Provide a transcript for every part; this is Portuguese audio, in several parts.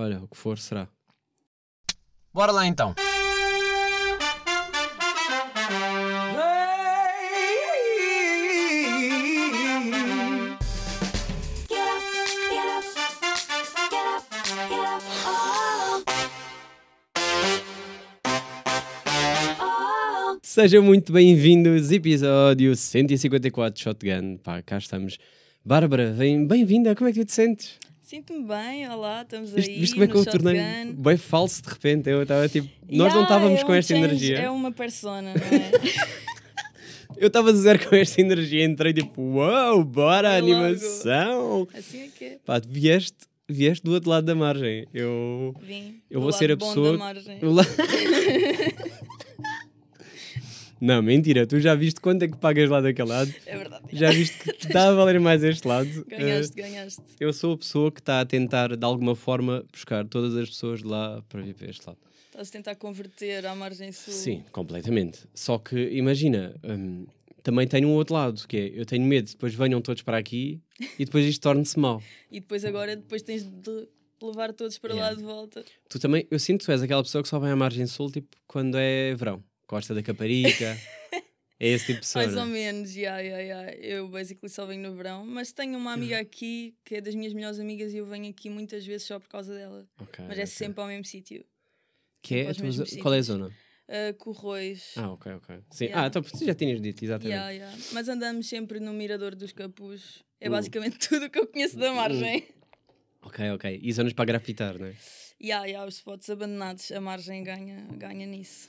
Olha, o que for será. Bora lá então. Sejam muito bem-vindos, episódio 154 de Shotgun. Pá, cá estamos. Bárbara, bem-vinda, como é que tu te sentes? Sinto-me bem, olá, estamos Viste, aí viste como é que eu tornei bem falso de repente? Eu estava tipo. Nós não Yeah, estávamos é com um esta change, energia. É uma persona, não é? Eu estava zero com esta energia, entrei tipo, uau, bora, Foi logo. animação! assim é que é. Pá, vieste, vieste do outro lado da margem. Eu. Vim. Eu vou ser a pessoa. Da margem. Não, mentira, tu já viste quanto é que pagas lá daquele lado? É verdade. Já viste que está a valer mais este lado? Ganhaste, Eh, ganhaste. eu sou a pessoa que está a tentar, de alguma forma, buscar todas as pessoas de lá para vir para este lado. Estás a tentar converter à margem sul. Sim, completamente. Só que, imagina, hum, também tenho um outro lado, que é, eu tenho medo, depois venham todos para aqui e depois isto torne-se mau. E depois agora depois tens de levar todos para Yeah. lá de volta. Tu também, eu sinto que tu és aquela pessoa que só vem à margem sul, tipo, quando é verão. Costa da Caparica. é esse tipo de pessoa, Mais ou é? menos, yeah, yeah, yeah. eu basically só venho no verão, mas tenho uma amiga aqui que é das minhas melhores amigas e eu venho aqui muitas vezes só por causa dela. Ok, Mas é ok. sempre ao mesmo sítio. Que é, mesmos zo- qual é a zona? Uh, Corroios. Ah, ok, ok. Sim. Yeah. Ah, então tu já tinhas dito, exatamente. Yeah, yeah. Mas andamos sempre no Mirador dos Capuz. É Uh. basicamente tudo o que eu conheço da margem. Ok, ok. E zonas para grafitar, não é? Yeah, yeah, os spots abandonados, a margem ganha, ganha nisso.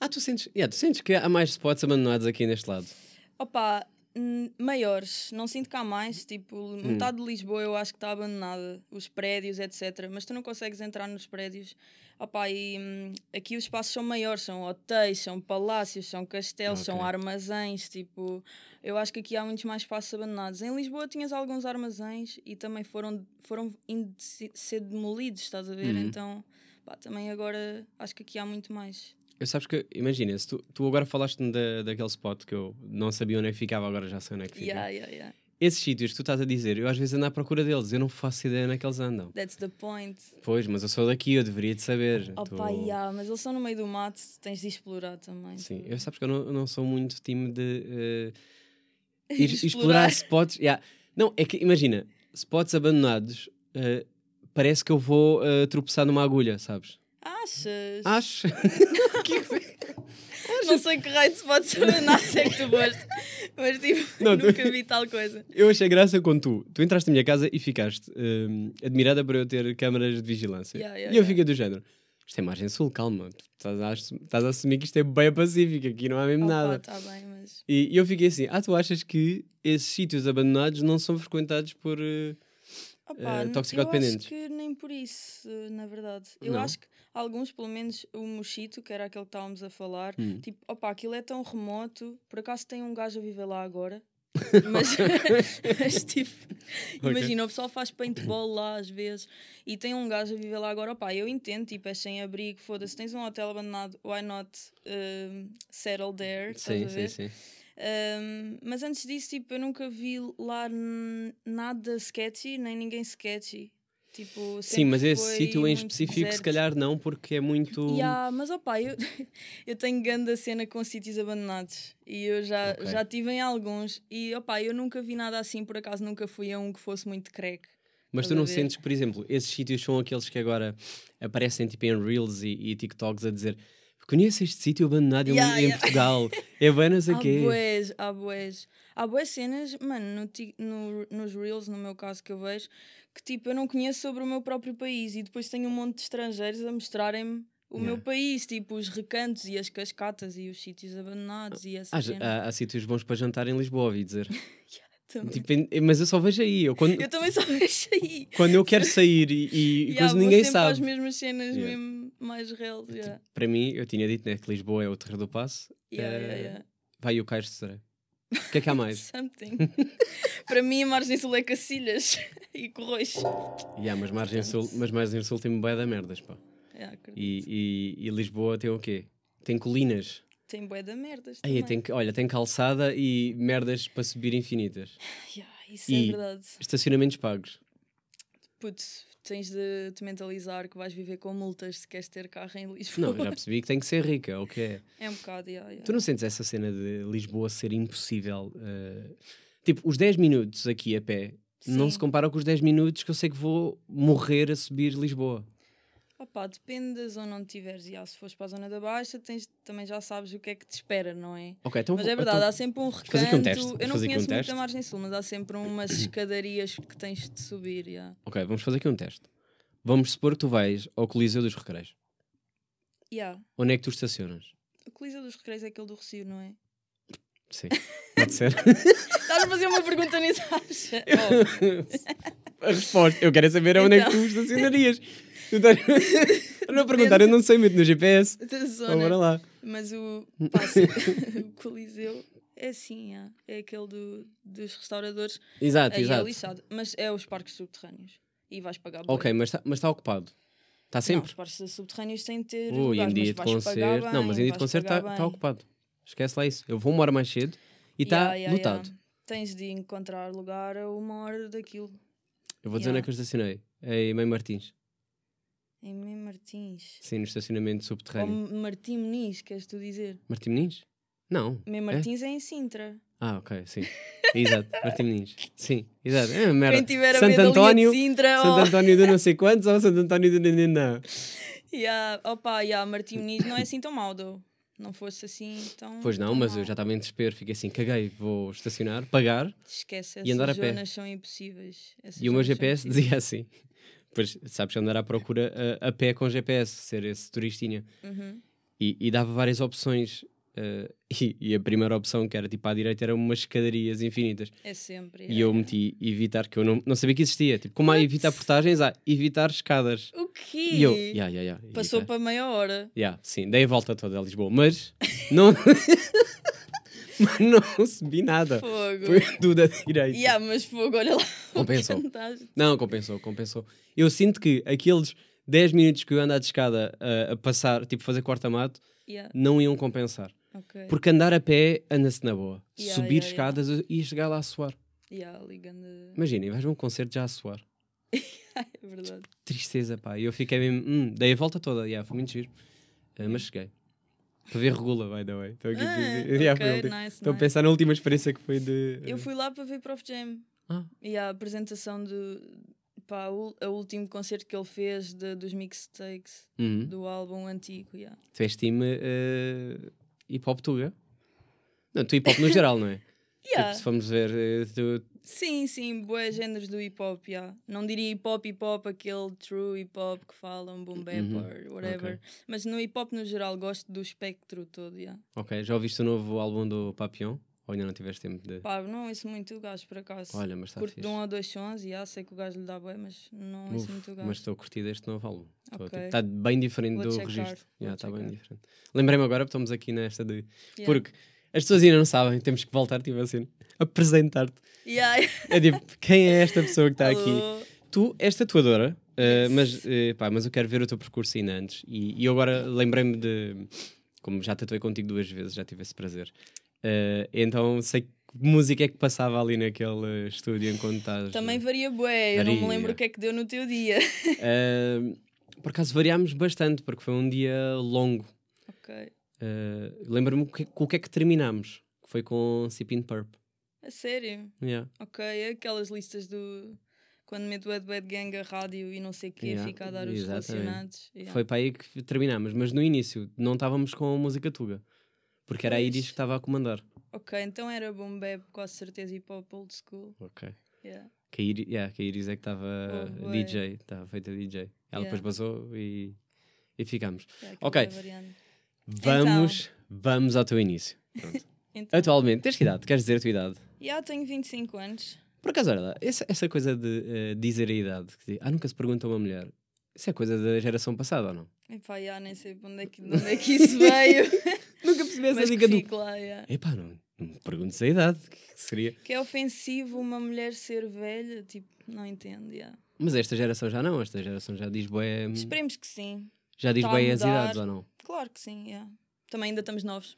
Ah, tu sentes, yeah, tu sentes que há mais spots abandonados aqui neste lado? Opa, hum, maiores, não sinto que há mais. Tipo, Hum. metade de Lisboa eu acho que está abandonada, os prédios, etc. Mas tu não consegues entrar nos prédios. Opa, e hum, aqui os espaços são maiores, são hotéis, são palácios, são castelos, são Ok. armazéns. Tipo, eu acho que aqui há muitos mais espaços abandonados. Em Lisboa tinhas alguns armazéns e também foram, foram indo de se- ser demolidos, estás a ver? Uhum. Então, pá, também agora acho que aqui há muito mais. Eu sabes que, imagina, se tu, tu agora falaste-me da, daquele spot que eu não sabia onde é que ficava, agora já sei onde é que fica. Yeah, yeah, yeah. Esses sítios que tu estás a dizer, eu às vezes ando à procura deles, eu não faço ideia onde é que eles andam. That's the point. Pois, mas eu sou daqui, eu deveria de saber. Opa, Tô- yeah, mas eles são no meio do mato, tens de explorar também. Sim, tu- eu sabes que eu não, não sou muito time de eh, ir Explorar. explorar spots. Yeah. Não, é que imagina, spots abandonados, eh, parece que eu vou eh, tropeçar numa agulha, sabes? Achas? Acho. Não sei que raio de pode saber nada é que tu foste. Mas tipo, Não, tu- nunca vi tal coisa. Eu achei graça quando tu, tu entraste na minha casa e ficaste hum, admirada por eu ter câmaras de vigilância. Yeah, yeah, e eu yeah. fiquei do género. Isto é margem sul, calma. Tu estás a, estás a assumir que isto é bem pacífico, aqui não há mesmo nada. Tá bem, mas. E, e eu fiquei assim, ah, tu achas que esses sítios abandonados não são frequentados por... eh, Opa, n- toxicodependentes. Eu acho que nem por isso, na verdade. Eu Não? acho que alguns, pelo menos o Mochito, que era aquele que estávamos a falar, Hum. tipo, opa, aquilo é tão remoto. Por acaso tem um gajo a viver lá agora. mas, mas, tipo, imagina, o pessoal faz paintball lá às vezes e tem um gajo a viver lá agora. Opá, eu entendo, tipo, é sem abrigo, foda-se, tens um hotel abandonado, why not um, settle there? Sim, sim, sim. Um, mas antes disso, tipo, eu nunca vi lá nada sketchy, nem ninguém sketchy. Tipo, Sim, mas esse sítio em específico, se deserto. calhar não, porque é muito... Yeah, mas opá, eu, eu tenho grande cena com sítios abandonados e eu já, Ok. já tive em alguns e opá, eu nunca vi nada assim, por acaso nunca fui a um que fosse muito crack. Mas tu a não sentes que, por exemplo, esses sítios são aqueles que agora aparecem tipo em Reels e, e TikToks a dizer conheço este sítio abandonado em- Yeah, em yeah. Portugal, é bem não sei Há quê. boés, há boés. Há boés cenas, mano, no, no- nos Reels, no meu caso que eu vejo, que tipo, eu não conheço sobre o meu próprio país e depois tenho um monte de estrangeiros a mostrarem-me o meu Yeah. país, tipo os recantos e as cascatas e os sítios abandonados e essa Há, há, há sítios bons para jantar em Lisboa, ouvi dizer. Tipo, mas eu só vejo aí. Eu, quando, Eu também só vejo aí. quando eu quero sair e, e, Yeah, coisa ninguém sabe. mesmas cenas Yeah. mesmo mais reais. Yeah. Para mim, eu tinha dito né, que Lisboa é o terreno do passo. Yeah, yeah. Vai o Cairo de Serei. O que é que há mais? Something. Para mim, a margem sul é Cacilhas e Corroios. yeah, mas Margem Sul, mas Margem Sul tem bué da merdas, pá. Yeah. E, e, e Lisboa tem o quê? Tem colinas. Tem bué da merdas Aí, tem, olha, tem calçada e merdas para subir infinitas. Yeah, isso E- é verdade. Estacionamentos pagos. putz, tens de te mentalizar que vais viver com multas se queres ter carro em Lisboa. Não, já percebi que tem que ser rica, o que é? É um bocado, yeah, yeah. Tu não sentes essa cena de Lisboa ser impossível? eh, tipo, os 10 minutos aqui a pé não Sim. se compara com os 10 minutos que eu sei que vou morrer a subir Lisboa. Opa, depende da zona onde estiveres. Yeah, se fores para a zona da Baixa, tens, também já sabes o que é que te espera, não é? Ok, então Mas é verdade, então- há sempre um fazer recanto. aqui um teste, Eu não aqui um conheço muito a margem sul, mas há sempre umas escadarias que tens de subir. Yeah. Ok, vamos fazer aqui um teste. Vamos supor que tu vais ao Coliseu dos Recreios. Yeah. Onde é que tu estacionas? O Coliseu dos Recreios é aquele do Recio, não é? Sim, pode ser. Estás a fazer uma pergunta nisso, acha? Oh, a resposta, eu quero saber onde é que tu Então. estacionarias. Tu estás... não a perguntar, eu não sei muito no GPS. da Então, zona. bora lá. Mas o, pá, o Coliseu é assim, yeah. é aquele do, dos restauradores. Exato, Aí é exato. lixado. Mas é os parques subterrâneos. E vais pagar bué. Ok, mas está mas tá ocupado. Está Não, sempre. os parques subterrâneos têm de ter. Ui, em lugares, dia mas de concerto. Não, mas em bem, dia de concerto está bem. ocupado. Esquece lá isso. Eu vou uma hora mais cedo e está Yeah, yeah, lotado. yeah. Tens de encontrar lugar a uma hora daquilo. Eu vou dizer onde é que eu estacionei. Em Mãe Martins. Em Martins. Sim, no estacionamento Ou subterrâneo. Martim Muniz, queres tu dizer? Martim Menins? Não. Mem Martins é? em Sintra. Ah, ok, sim. exato, Martim Menins. Sim, exato. É uma merda. Quem tiver a Santo António, de Sintra, Santo. António do não sei quantos ou Santo António do não. Yeah, opa, yeah, Martim Muniz não é assim tão mau, though. Não fosse assim tão. Pois não, tão mas eu mau. já estava em desespero. Fiquei assim, caguei, vou estacionar, pagar. Esquece, e essas andar a pé. são impossíveis. Essas E o meu GPS dizia assim. Pois sabes andar à procura a, a pé com GPS, ser esse turistinha. Uhum. E, e dava várias opções. eh, e, e a primeira opção, que era tipo à direita, eram umas escadarias infinitas. É sempre. E eu meti evitar, que eu não, não sabia que existia. Tipo, como há evitar portagens, há evitar escadas. O quê? E eu, yeah, yeah, yeah, Passou para meia hora. Yeah, sim, dei a volta toda a Lisboa, mas não, mas não subi nada. Fogo. Foi tudo a direita. Yeah, mas fogo, olha lá. Compensou. Não, compensou, compensou. Eu sinto que aqueles 10 minutos que eu ando de escada a, a passar, tipo fazer quarta-mato, Yeah, não iam compensar. ok. Porque andar a pé anda-se na boa. Yeah, Subir yeah, escadas ia chegar lá a suar. Yeah, ligando. Imaginem, vais a um concerto já a suar. é verdade. Tristeza, pá. E eu fiquei mesmo. Hum, dei a volta toda, yeah, foi muito giro. Uh, mas cheguei. Para ver regula, by the way. Estou aqui. Ah, yeah, foi a ok, última- nice, Estou a nice. pensar na última experiência que foi de. Eu fui lá para ver Prof Jam. Ah. E a apresentação do. Pá, o, último concerto que ele fez de- dos mixtapes Uhum. do álbum antigo. Yeah. Tu és time uh, hip hop tuga? Não, tu hip hop no geral, não é? Yeah. Tipo, se formos ver, eh, tu- Sim, sim, boas géneros do hip hop, yeah. Não diria hip hop, hip hop, aquele true hip hop que falam, boom bap Uhum, or whatever. Mas no hip hop no geral gosto do espectro todo, yeah. Ok, já ouviste o novo álbum do Papillon? Ou ainda não tiveste tempo de. Pá, não ouço muito o gajo por acaso. Olha, mas está Curto fixe. de um ou dois sons e yeah, sei que o gajo lhe dá bem, mas não ouço Uf, muito o gajo. mas estou a curtir deste novo álbum. Estou, Ok. tipo, Está bem diferente Vou do checar, registro. vou Yeah, Está bem diferente. Lembrei-me agora, porque estamos aqui nesta de. Yeah. Porque as pessoas ainda não sabem, temos que voltar tipo assim, apresentar-te. Yeah. É tipo, quem é esta pessoa que está aqui? Tu és tatuadora, uh, mas, uh, pá, mas eu quero ver o teu percurso ainda antes. E, e eu agora lembrei-me de. Como já tatuei contigo duas vezes, já tive esse prazer. Uh, então sei que música é que passava ali naquele estúdio enquanto estás. Também varia bué, eu não me lembro o que é que deu no teu dia. Uh, por acaso variámos bastante, porque foi um dia longo. ok. Uh, Lembro-me com o que é que terminámos. Que foi com Sipin Purp. A sério? Yeah. Ok, aquelas listas do. Quando meto o Ed Bad Gang a rádio e não sei o que, Yeah, fica a dar os exatamente. relacionados. Yeah. Foi para aí que terminámos. Mas no início não estávamos com a música Tuga. Porque era a Iris que estava a comandar. Ok, então era boom bap, quase certeza hip hop old school. Ok. Yeah. Que a Iris, yeah, que a Iris é que estava Oh. DJ. Estava feita DJ. Ela Yeah. depois basou e, e ficámos. Yeah, Ok. Vai variando. Vamos, vamos ao teu início. Então, Atualmente, tens que idade? Queres dizer a tua idade? yeah, tenho 25 anos. Por acaso, olha essa, essa coisa de eh, dizer a idade, que ah, nunca se pergunta a uma mulher, isso é coisa da geração passada ou não? Epá, yeah, nem sei de onde é que, de onde é que isso veio. Nunca percebi essa dica do. lá, yeah. Epá, não, não me perguntes a idade, que seria? Que é ofensivo uma mulher ser velha, tipo, não entendo, yeah. Mas esta geração já não, esta geração já diz bué, Esperemos que sim. já diz bué as idades ou não? Claro que sim, yeah. Também ainda estamos novos.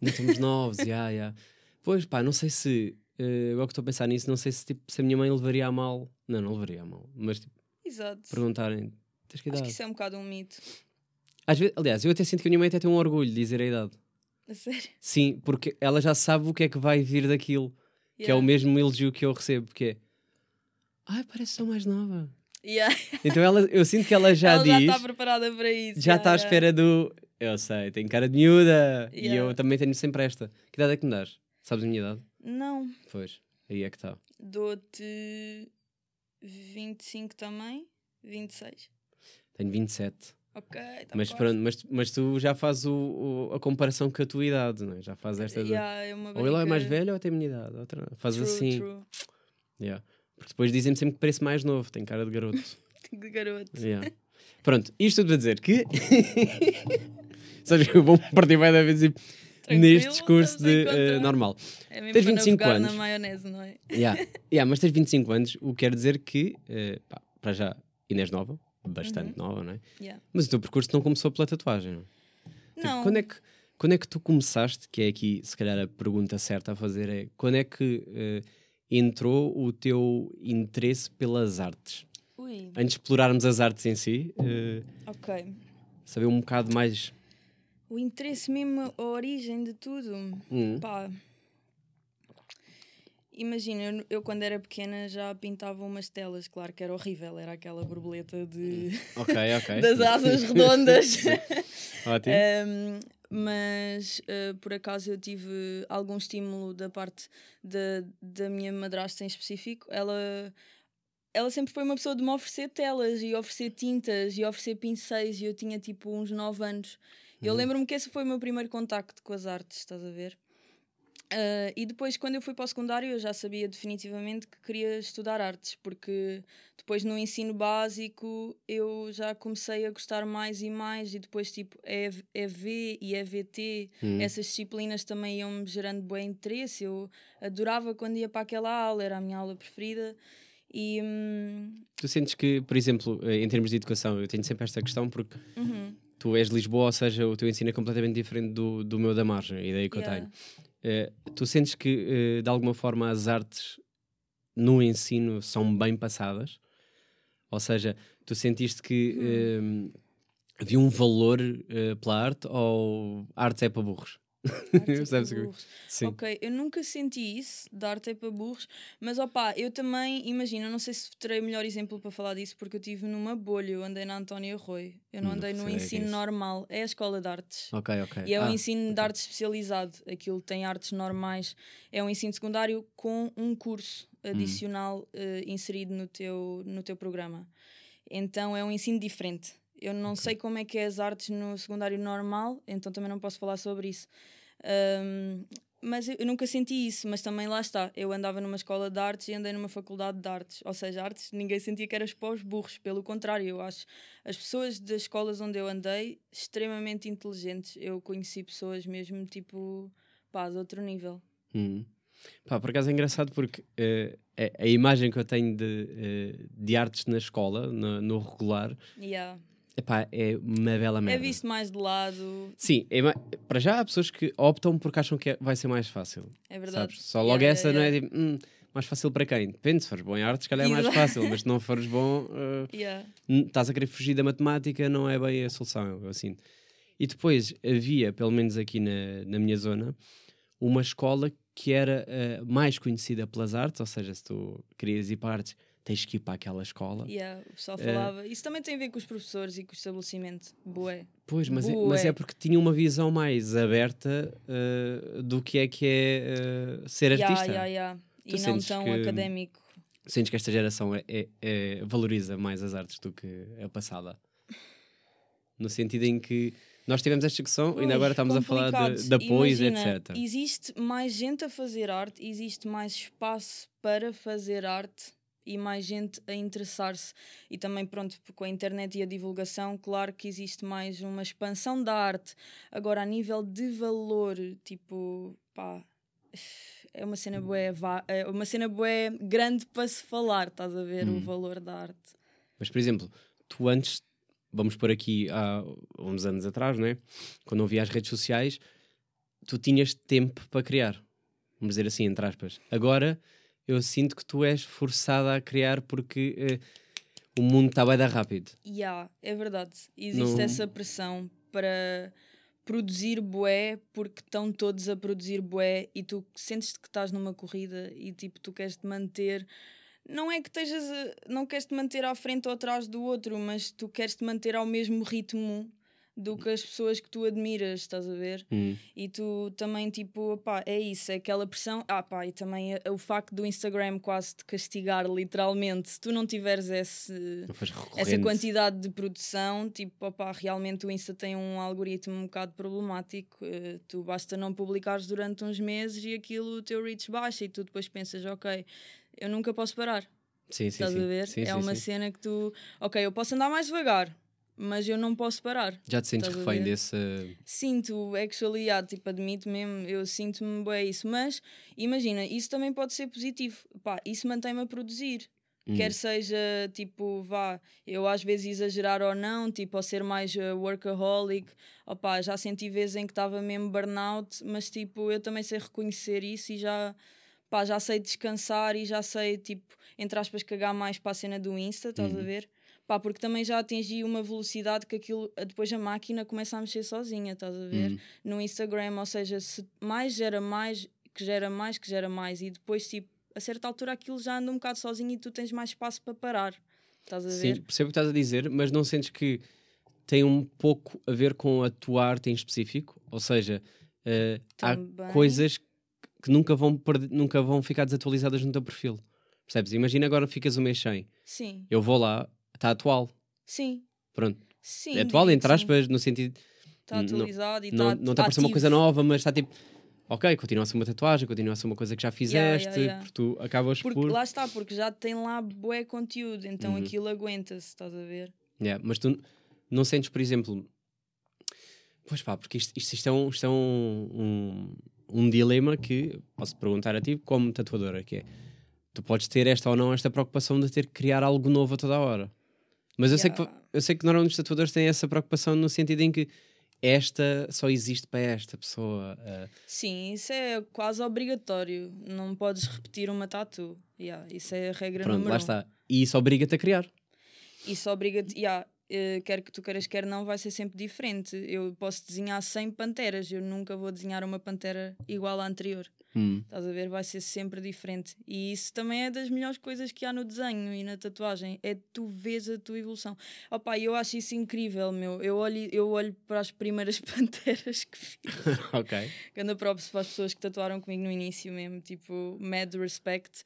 Ainda estamos novos, já, já. Pois pá, não sei se, eh, agora que estou a pensar nisso, não sei se, tipo, se a minha mãe levaria a mal, não, não levaria a mal, mas tipo, Exato. perguntarem. Tens que Acho idade? que isso é um bocado um mito. Às vezes, aliás, eu até sinto que a minha mãe até tem um orgulho de dizer a idade. A sério. Sim, porque ela já sabe o que é que vai vir daquilo. Que é o Yeah. mesmo elogio que eu recebo, que é Ai, parece só mais nova. Yeah. Então ela, eu sinto que ela já Ela já diz, está preparada para isso. já está à yeah. espera do eu sei, tenho cara de miúda. E Yeah. eu também tenho sempre esta. Que idade é que me dás? Sabes a minha idade? Não, Pois, aí é que está. dou-te 25 também, 26. Tenho 27. Ok, tá Mas, pronto, mas, mas tu já fazes o, o- a comparação com a tua idade, não é? Já fazes esta. Yeah, é Ou ele é mais velho ou tem a minha idade. Outra, faz True, assim. true. Yeah. Porque depois dizem-me sempre que pareço mais novo, tenho cara de garoto. De garoto. Yeah. Pronto, isto tudo para dizer que. Sabes que eu vou partir bem da vez e- neste discurso de eh, normal. É mesmo Tens para 25 navegar anos. na maionese, não é? Yeah. Yeah, mas tens 25 anos, o que quer dizer que, eh, pá, para já, Inês nova, bastante Uhum. nova, não é? Yeah. Mas o teu percurso não começou pela tatuagem, não é? Tipo, Não, quando, é que, quando é que tu começaste, que é aqui se calhar a pergunta certa a fazer é, quando é que eh, entrou o teu interesse pelas artes? Ui, Antes de explorarmos as artes em si, ok. saber um bocado mais... O interesse mesmo, a origem de tudo. Hum, Pá. Imagina, eu, eu quando era pequena já pintava umas telas, claro que era horrível, era aquela borboleta de, ok, ok. das asas redondas. Ótimo. Um, mas uh, por acaso eu tive algum estímulo da parte da, da minha madrasta em específico. Ela, ela sempre foi uma pessoa de me oferecer telas e oferecer tintas e oferecer pincéis e eu tinha tipo uns 9 anos. Eu lembro-me que esse foi o meu primeiro contacto com as artes, estás a ver? Uh, e depois, quando eu fui para o secundário, eu já sabia definitivamente que queria estudar artes, porque depois no ensino básico eu já comecei a gostar mais e mais, e depois, tipo, EV e EVT, Hum. essas disciplinas também iam-me gerando bem interesse. Eu adorava quando ia para aquela aula, era a minha aula preferida. E. hum, Tu sentes que, por exemplo, eh, em termos de educação, eu tenho sempre esta questão porque uhum, tu és de Lisboa, ou seja, o teu ensino é completamente diferente do, do meu da margem, a ideia que eu yeah. tenho. Eh, tu sentes que, eh, de alguma forma, as artes no ensino são bem passadas? Ou seja, tu sentiste que Hum. eh, havia um valor eh, pela arte ou arte é para burros? Arte é para Percebes o que- burros. Sim. Ok, eu nunca senti isso, de arte é para burros, mas opá, eu também, imagina, não sei se terei o melhor exemplo para falar disso, porque eu estive numa bolha, eu andei na Antónia Rui, eu não Hum, andei no que é ensino isso. normal, é a escola de artes. Ok, ok. E é um Ah, ensino de ok. artes especializado. Aquilo tem artes normais. É um ensino secundário com um curso Hum. adicional eh, inserido no teu, no teu programa. Então é um ensino diferente. Eu não sei como é que é as artes no secundário normal, então também não posso falar sobre isso. Ahm, mas eu, eu nunca senti isso, mas também lá está. Eu andava numa escola de artes e andei numa faculdade de artes. Ou seja, artes, ninguém sentia que eras para os burros. Pelo contrário, eu acho as pessoas das escolas onde eu andei extremamente inteligentes. Eu conheci pessoas mesmo tipo, pá, de outro nível. Hum. Pá, por acaso é engraçado porque eh, a, a imagem que eu tenho de, eh, de artes na escola, no, no regular, Yeah. Epá, é uma bela É merda. visto mais de lado, Sim, é ma- para já há pessoas que optam porque acham que é- vai ser mais fácil. é verdade. Sabes? Só logo Yeah, essa yeah, não é tipo, "Hum, mais fácil para quem? Depende, se fores bom em artes, se calhar é mais fácil, mas se não fores bom, n- estás a querer fugir da matemática, não é bem a solução, eu sinto. E depois havia, pelo menos aqui na, na minha zona, uma escola que era eh, mais conhecida pelas artes, ou seja, se tu querias ir para artes, tens que ir para aquela escola. Yeah, o pessoal Eh, falava. Isso também tem a ver com os professores e com o estabelecimento. Boé. Pois, mas é, mas é porque tinha uma visão mais aberta eh, do que é que é eh, ser Yeah, artista. yeah, yeah. Tu E não tão que- académico. Sentes que esta geração é- é- é- valoriza mais as artes do que a passada? No sentido em que nós tivemos esta discussão, ainda Ui, agora estamos a falar de, complicado. apoios, Imagina, etc. Existe mais gente a fazer arte, existe mais espaço para fazer arte e mais gente a interessar-se. E também, pronto, com a internet e a divulgação, claro que existe mais uma expansão da arte. Agora, a nível de valor, tipo, pá. É uma cena bué, va- é uma cena bué grande para se falar, estás a ver o Hum. valor da arte. Mas, por exemplo, tu antes, vamos por aqui há uns anos atrás, né? quando não havia as redes sociais, tu tinhas tempo para criar. Vamos dizer assim, entre aspas. Agora, eu sinto que tu és forçada a criar porque eh, o mundo está bem dar rápido. Yeah, é verdade. Existe Não- essa pressão para produzir bué porque estão todos a produzir bué e tu sentes que estás numa corrida e tipo tu queres te manter. Não é que estejas a- não queres te manter à frente ou atrás do outro, mas tu queres te manter ao mesmo ritmo do que as pessoas que tu admiras, estás a ver? Hum. E tu também, tipo, pá, é isso, é aquela pressão. Ah, pá, e também é- o facto do Instagram quase te castigar, literalmente. Se tu não tiveres esse, essa quantidade de produção, tipo, opá, realmente o Insta tem um algoritmo um bocado problemático. Eh, tu basta não publicares durante uns meses e aquilo, o teu reach baixa e tu depois pensas, ok, eu nunca posso parar. Sim, sim, Estás sim. a ver? Sim, é sim, uma cena que tu, ok, eu posso andar mais devagar, mas eu não posso parar. Já te sentes a refém desse. Sinto, actually, yeah, tipo, admito mesmo, eu sinto-me bem isso. Mas, imagina, isso também pode ser positivo. Pá, isso mantém-me a produzir. Hum. Quer seja, tipo, vá, eu às vezes exagerar ou não, tipo, ou ser mais uh, workaholic. Opá, já senti vezes em que estava mesmo burnout, mas, tipo, eu também sei reconhecer isso e já, pá, já sei descansar e já sei, tipo, entre aspas, cagar mais para a cena do Insta, estás a Uhum. ver? Pá, porque também já atingi uma velocidade que aquilo, depois a máquina começa a mexer sozinha, estás a ver? Hum. No Instagram, ou seja, se mais gera mais, que gera mais, que gera mais, e depois, tipo, a certa altura aquilo já anda um bocado sozinho e tu tens mais espaço para parar, estás a Sim, ver? percebo o que estás a dizer, mas não sentes que tem um pouco a ver com a tua arte em específico? Ou seja, eh, há coisas que nunca vão, nunca vão ficar desatualizadas no teu perfil. Percebes? Imagina agora ficas um mês sem. Sim, Eu vou lá, está atual. sim, Pronto. sim. é atual, entre que sim. aspas, no sentido. Está não- atualizado e Não está não está a parecer uma coisa nova, mas está tipo. Ok, continua a ser uma tatuagem, continua a ser uma coisa que já fizeste, yeah, yeah. porque tu acabas Porque por. lá está, porque já tem lá bué conteúdo, então Uhum. aquilo aguenta-se, estás a ver? Yeah, mas tu não sentes, por exemplo. Pois pá, porque isto, isto, isto é, um, isto é um, um, um dilema que posso perguntar a ti, como tatuadora, que é tu podes ter esta ou não esta preocupação de ter que criar algo novo a toda a hora. Mas eu, sei, que, Yeah. eu sei que normalmente os tatuadores têm essa preocupação no sentido em que esta só existe para esta pessoa. ah, Sim, isso é quase obrigatório. Não podes repetir uma tatu. Yeah, isso é a regra pronto, número lá um. está. E isso obriga-te a criar. Isso obriga-te. Yeah, eh, quer que tu queiras, quer não, vai ser sempre diferente. Eu posso desenhar 100 panteras, eu nunca vou desenhar uma pantera igual à anterior. Hum, Estás a ver? Vai ser sempre diferente. E isso também é das melhores coisas que há no desenho e na tatuagem. É tu vês a tua evolução. Opa, eu acho isso incrível, meu. Eu olho, eu olho para as primeiras panteras que fiz. ok. Ganda props para as pessoas que tatuaram comigo no início mesmo, tipo, mad respect,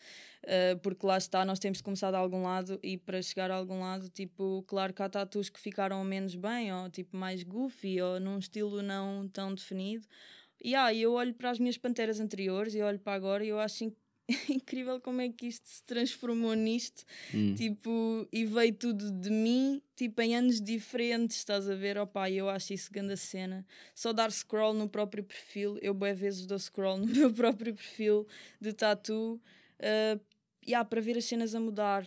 uh, porque lá está, nós temos de começar de algum lado e para chegar a algum lado, tipo, claro que há tatus que ficaram menos bem, ou tipo mais goofy, ou num estilo não tão definido. E ah, eu olho para as minhas panteras anteriores e olho para agora e eu acho in- incrível como é que isto se transformou nisto Hum. tipo, e veio tudo de mim, tipo, em anos diferentes, estás a ver? Opa, eu acho isso grande cena. Só dar scroll no próprio perfil, eu boas vezes dou scroll no meu próprio perfil de tatu, uh, yeah, para ver as cenas a mudar.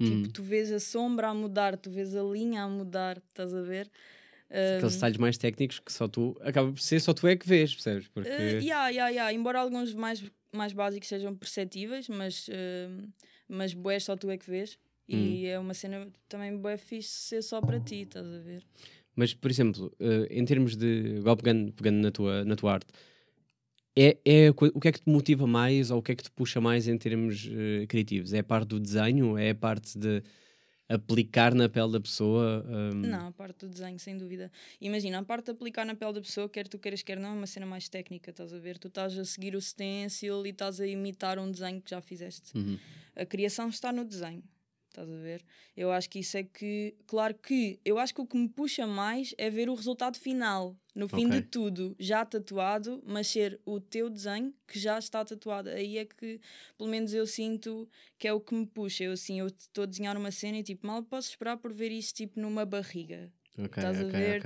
Hum. Tipo, tu vês a sombra a mudar, tu vês a linha a mudar, estás a ver? Aqueles detalhes mais técnicos que só tu acaba por ser só tu é que vês, percebes? Porque Uh, yeah, yeah, yeah. Embora alguns mais, mais básicos sejam perceptíveis, mas, uh, mas boés só tu é que vês. E é uma cena também boa fixe ser só para ti, estás a ver? Mas, por exemplo, eh, em termos de. Igual pegando, pegando na, tua, na tua arte, é, é o que é que te motiva mais ou o que é que te puxa mais em termos eh, criativos? É a parte do desenho? É a parte de aplicar na pele da pessoa? hum, Não, a parte do desenho, sem dúvida. Imagina, a parte de aplicar na pele da pessoa, quer tu queiras, quer não, é uma cena mais técnica, estás a ver? Tu estás a seguir o stencil e estás a imitar um desenho que já fizeste. uhum. A criação está no desenho. Estás a ver? Eu acho que isso é que. Claro que. Eu acho que o que me puxa mais é ver o resultado final. No fim Ok. de tudo, já tatuado, mas ser o teu desenho que já está tatuado. Aí é que, pelo menos, eu sinto que é o que me puxa. Eu, assim, eu estou a desenhar uma cena e, tipo, mal posso esperar por ver isto, tipo, numa barriga. Ok, Estás a ok, ver?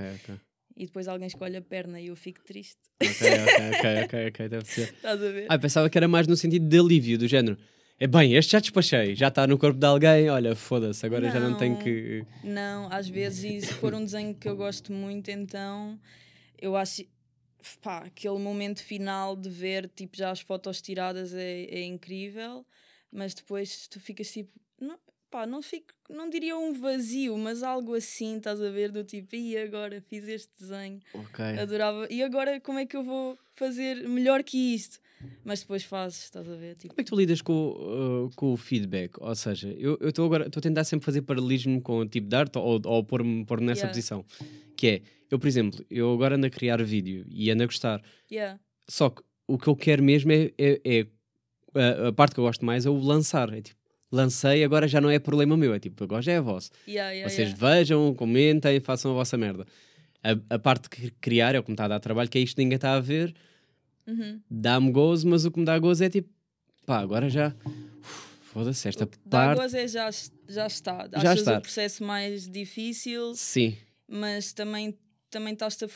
E depois alguém escolhe a perna e eu fico triste. Ok, ok, ok, ok, deve ser. Estás a ver? Ah, pensava que era mais no sentido de alívio, do género. É bem, este já despachei, já está no corpo de alguém, olha, foda-se, agora já não tenho Não. que. Não, às vezes, e se for um desenho que eu gosto muito, então eu acho. Pá, aquele momento final de ver tipo, já as fotos tiradas é, é incrível, mas depois tu ficas tipo. Não, pá, não fico, não diria um vazio, mas algo assim, estás a ver? Do tipo, e agora fiz este desenho, Ok. adorava, e agora como é que eu vou fazer melhor que isto? Mas depois fazes, estás a ver? Tipo, Como é que tu lidas com, o- uh, com o feedback? Ou seja, eu estou agora estou a tentar sempre fazer paralelismo com o tipo de arte ou, ou pôr-me pôr nessa Yeah. posição. Que é, eu, por exemplo, eu agora ando a criar vídeo e ando a gostar. yeah, Só que o que eu quero mesmo é, é- é- a, a parte que eu gosto mais é o lançar. É tipo, lancei, agora já não é problema meu. É tipo, agora já é vosso. yeah, yeah, Vocês vejam, comentem, façam a vossa merda. A, a parte de criar é o que me está a dar trabalho, que é isto que ninguém está a ver. Uhum. Dá-me gozo, mas o que me dá gozo é tipo, pá, agora já. Foda-se, esta Dá parte. gozo é já, já está. Já Achas está. o processo mais difícil, Sim, mas também, também estás a.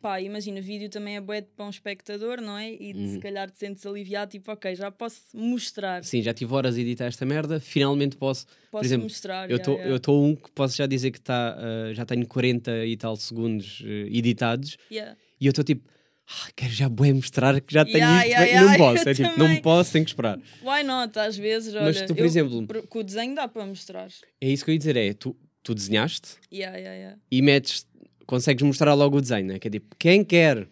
Pá, imagina, vídeo também é bué para um espectador, não é? E Uhum. se calhar te sentes aliviado, tipo, ok, já posso mostrar. sim, já tive horas a editar esta merda, finalmente posso. Posso exemplo, mostrar. Eu yeah, estou yeah. um que posso já dizer que está. ah, já tenho 40 e tal segundos eh, editados Yeah. e eu estou tipo. "Ah, quero já bué mostrar que já tenho Yeah, isto yeah, bem", e não yeah, posso, é tipo, não também. posso, tenho que esperar. Why not? Às vezes, olha. Mas tu, por eu- exemplo- Com o desenho dá para mostrar. É isso que eu ia dizer, é tu, tu desenhaste Yeah, yeah, yeah. e metes, consegues mostrar logo o desenho, né? que é tipo, quem quer?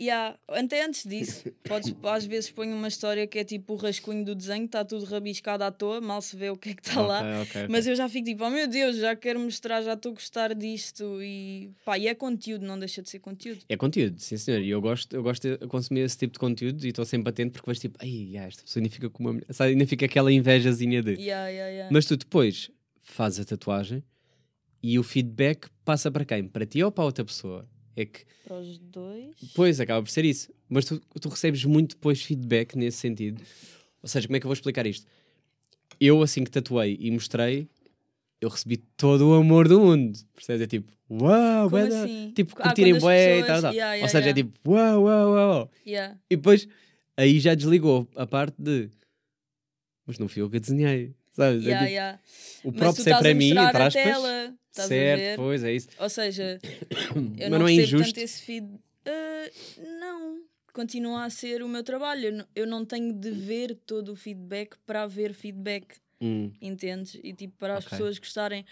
Yeah, até antes disso, podes, às vezes põe uma história que é tipo o rascunho do desenho, está tudo rabiscado à toa, mal se vê o que é que está lá. Ok, ok, ok. Mas eu já fico tipo, oh meu Deus, já quero mostrar, já estou a gostar disto e pá, e é conteúdo, não deixa de ser conteúdo. É conteúdo, sim senhor. E eu gosto, eu gosto de consumir esse tipo de conteúdo e estou sempre atento porque vais tipo, ai, yeah, esta pessoa ainda fica com uma. Sabe, ainda fica aquela invejazinha de. Yeah, yeah. Mas tu depois fazes a tatuagem e o feedback passa para quem? Para ti ou para outra pessoa? É que, Para os dois. pois, acaba por ser isso. Mas tu, tu recebes muito depois feedback nesse sentido. Ou seja, como é que eu vou explicar isto? Eu, assim que tatuei e mostrei, eu recebi todo o amor do mundo. Percebes? É tipo, uau, da-" assim? Tipo, Ah, curtirem bué e pessoas- tal, tal. Yeah, yeah, Ou seja, yeah. é tipo, uau, uau, uau. E depois, aí já desligou a parte de, mas não fui eu que desenhei. Sabes? É Yeah, tipo, yeah. O próprio é estás para mim, entre aspas. tela, certo, ver? pois, é isso. Ou seja, eu Mas não, não é injusto? tanto esse feed. Ah, não, continua a ser o meu trabalho. Eu não, eu não tenho de ver todo o feedback para haver feedback, Hum, entendes? E tipo, para as Ok. pessoas gostarem.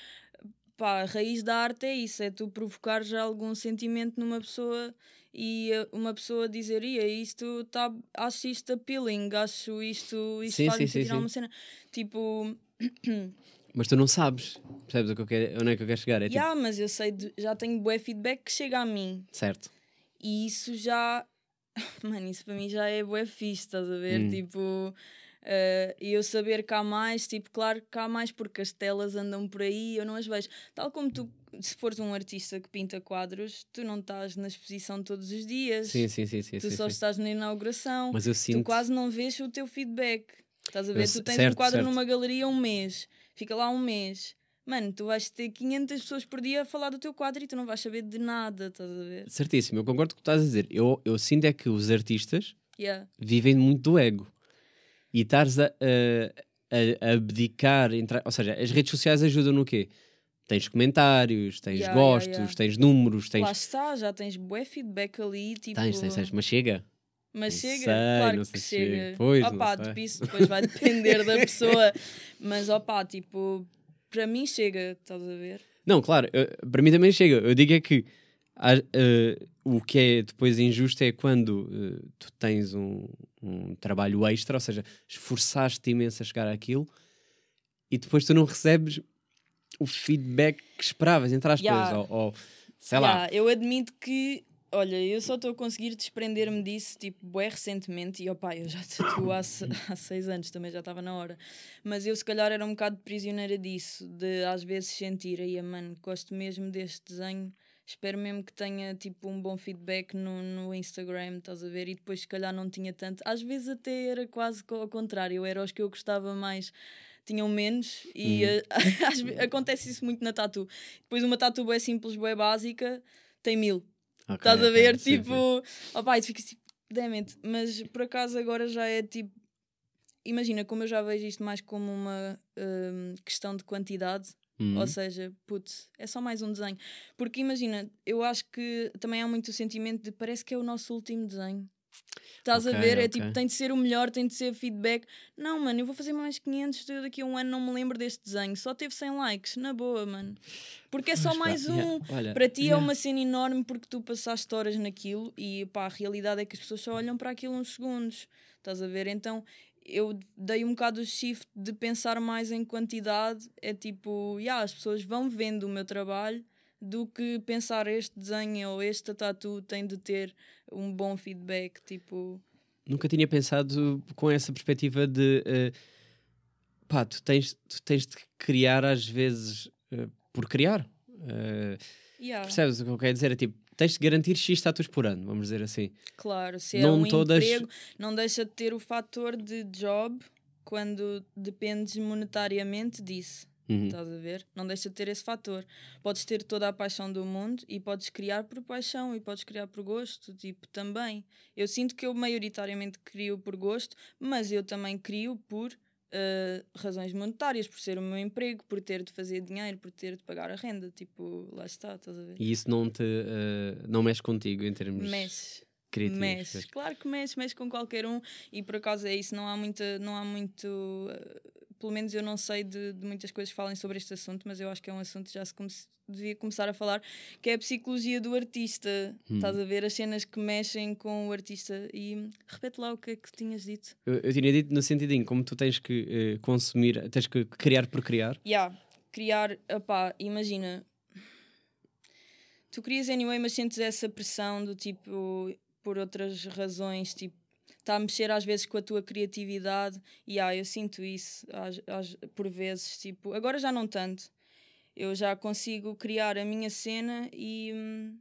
Pá, a raiz da arte é isso: é tu provocar já algum sentimento numa pessoa e eh, uma pessoa dizer, ia, isto tá, acho isto appealing, acho isto, isto faz-me alguma sim. cena. Tipo, Mas tu não sabes, percebes o que eu quero, onde é que eu quero chegar? É tipo, yeah, mas eu sei, de- já tenho bué feedback que chega a mim. certo. E isso já. Mano, isso para mim já é bué fixe, estás a ver? Hum. Tipo. Eh, E eu saber que há mais, tipo, claro que há mais porque as telas andam por aí eu não as vejo. Tal como tu, se fores um artista que pinta quadros, tu não estás na exposição todos os dias. Sim, sim, sim, sim. tu sim, só sim. estás na inauguração. Mas eu Tu sinto. quase não vês o teu feedback. Estás a Eu ver? se- Tu tens certo, um quadro certo. numa galeria um mês, fica lá um mês. Mano, tu vais ter 500 pessoas por dia a falar do teu quadro e tu não vais saber de nada, estás a ver? Certíssimo, eu concordo com o que estás a dizer. Eu, eu sinto é que os artistas Yeah. vivem muito do ego. E estares a, a, a abdicar, entre- ou seja, as redes sociais ajudam no quê? Tens comentários, tens Yeah, yeah, gostos, yeah. tens números, tens. Lá está, já tens bué feedback ali, tipo... Tens, tens, tens, mas chega. Mas Não chega, sei, claro que chega. chega. Pois, não Opá, sei. depois, depois vai depender da pessoa. Mas opá, tipo, para mim chega, estás a ver? Não, claro, para mim também chega. Eu digo é que há, eh, o que é depois injusto é quando eh, tu tens um, um trabalho extra, ou seja, esforçaste-te imenso a chegar àquilo e depois tu não recebes o feedback que esperavas, entre aspas, Yeah. ou, ou sei lá. Yeah, eu admito que, olha, eu só estou a conseguir desprender-me disso, tipo, bué recentemente, e opá, eu já tatuo há, se- há seis anos, também já estava na hora. Mas eu se calhar era um bocado prisioneira disso, de às vezes sentir, aí, mano, gosto mesmo deste desenho, espero mesmo que tenha, tipo, um bom feedback no, no Instagram, estás a ver? E depois se calhar não tinha tanto. Às vezes até era quase ao contrário, era os que eu gostava mais tinham menos e Uhum. eh, às ve- acontece isso muito na tatu. Depois uma tatu bem simples, bem básica, tem mil. Ok, Estás a ver? sim, tipo, sim. opá, e tu ficas tipo, damn it. Mas por acaso agora já é tipo. Imagina, como eu já vejo isto mais como uma hum, questão de quantidade, Uhum. ou seja, putz, é só mais um desenho. Porque imagina, eu acho que também há muito o sentimento de parece que é o nosso último desenho. Estás a Ok, ver? É ok. tipo, tem de ser o melhor, tem de ser feedback. Não, mano, eu vou fazer mais 500, eu daqui a um ano não me lembro deste desenho. Só teve 100 likes, na boa, mano. Porque é só Mas, pá, mais um. yeah, olha, Para ti é yeah. uma cena enorme porque tu passaste horas naquilo e pá, a realidade é que as pessoas só olham para aquilo uns segundos. Estás a ver? Então eu dei um bocado o shift de pensar mais em quantidade. É tipo, yeah, as pessoas vão vendo o meu trabalho do que pensar este desenho ou este tatu tem de ter um bom feedback. Tipo, Nunca tinha pensado com essa perspectiva de eh, pá, tu tens, tu tens de criar às vezes eh, por criar. Eh, yeah, percebes o que eu quero dizer? É tipo, tens de garantir X status por ano, vamos dizer assim. claro, se é não um todas- emprego, não deixa de ter o fator de job quando dependes monetariamente disso. Uhum. Estás a ver? Não deixa de ter esse fator. Podes ter toda a paixão do mundo e podes criar por paixão e podes criar por gosto, tipo, também. Eu sinto que eu maioritariamente crio por gosto, mas eu também crio por eh, razões monetárias, por ser o meu emprego, por ter de fazer dinheiro, por ter de pagar a renda. Tipo, lá está, estás a ver? E isso não te eh, não mexe contigo em termos Mexe. criativos. Mexe, claro que mexe, mexe com qualquer um e por acaso é isso, não há muita, não há muito, eh, pelo menos eu não sei de, de muitas coisas que falem sobre este assunto, mas eu acho que é um assunto que já se come- devia começar a falar, que é a psicologia do artista. Hum. Estás a ver as cenas que mexem com o artista e repete lá o que é que tinhas dito. Eu, eu tinha dito no sentido em como tu tens que eh, consumir, tens que criar por criar. Yeah, criar, opá, imagina, tu crias anyway, mas sentes essa pressão do tipo, por outras razões, tipo, está a mexer às vezes com a tua criatividade e ah, eu sinto isso às- às- por vezes, tipo, agora já não tanto. Eu já consigo criar a minha cena e, hum,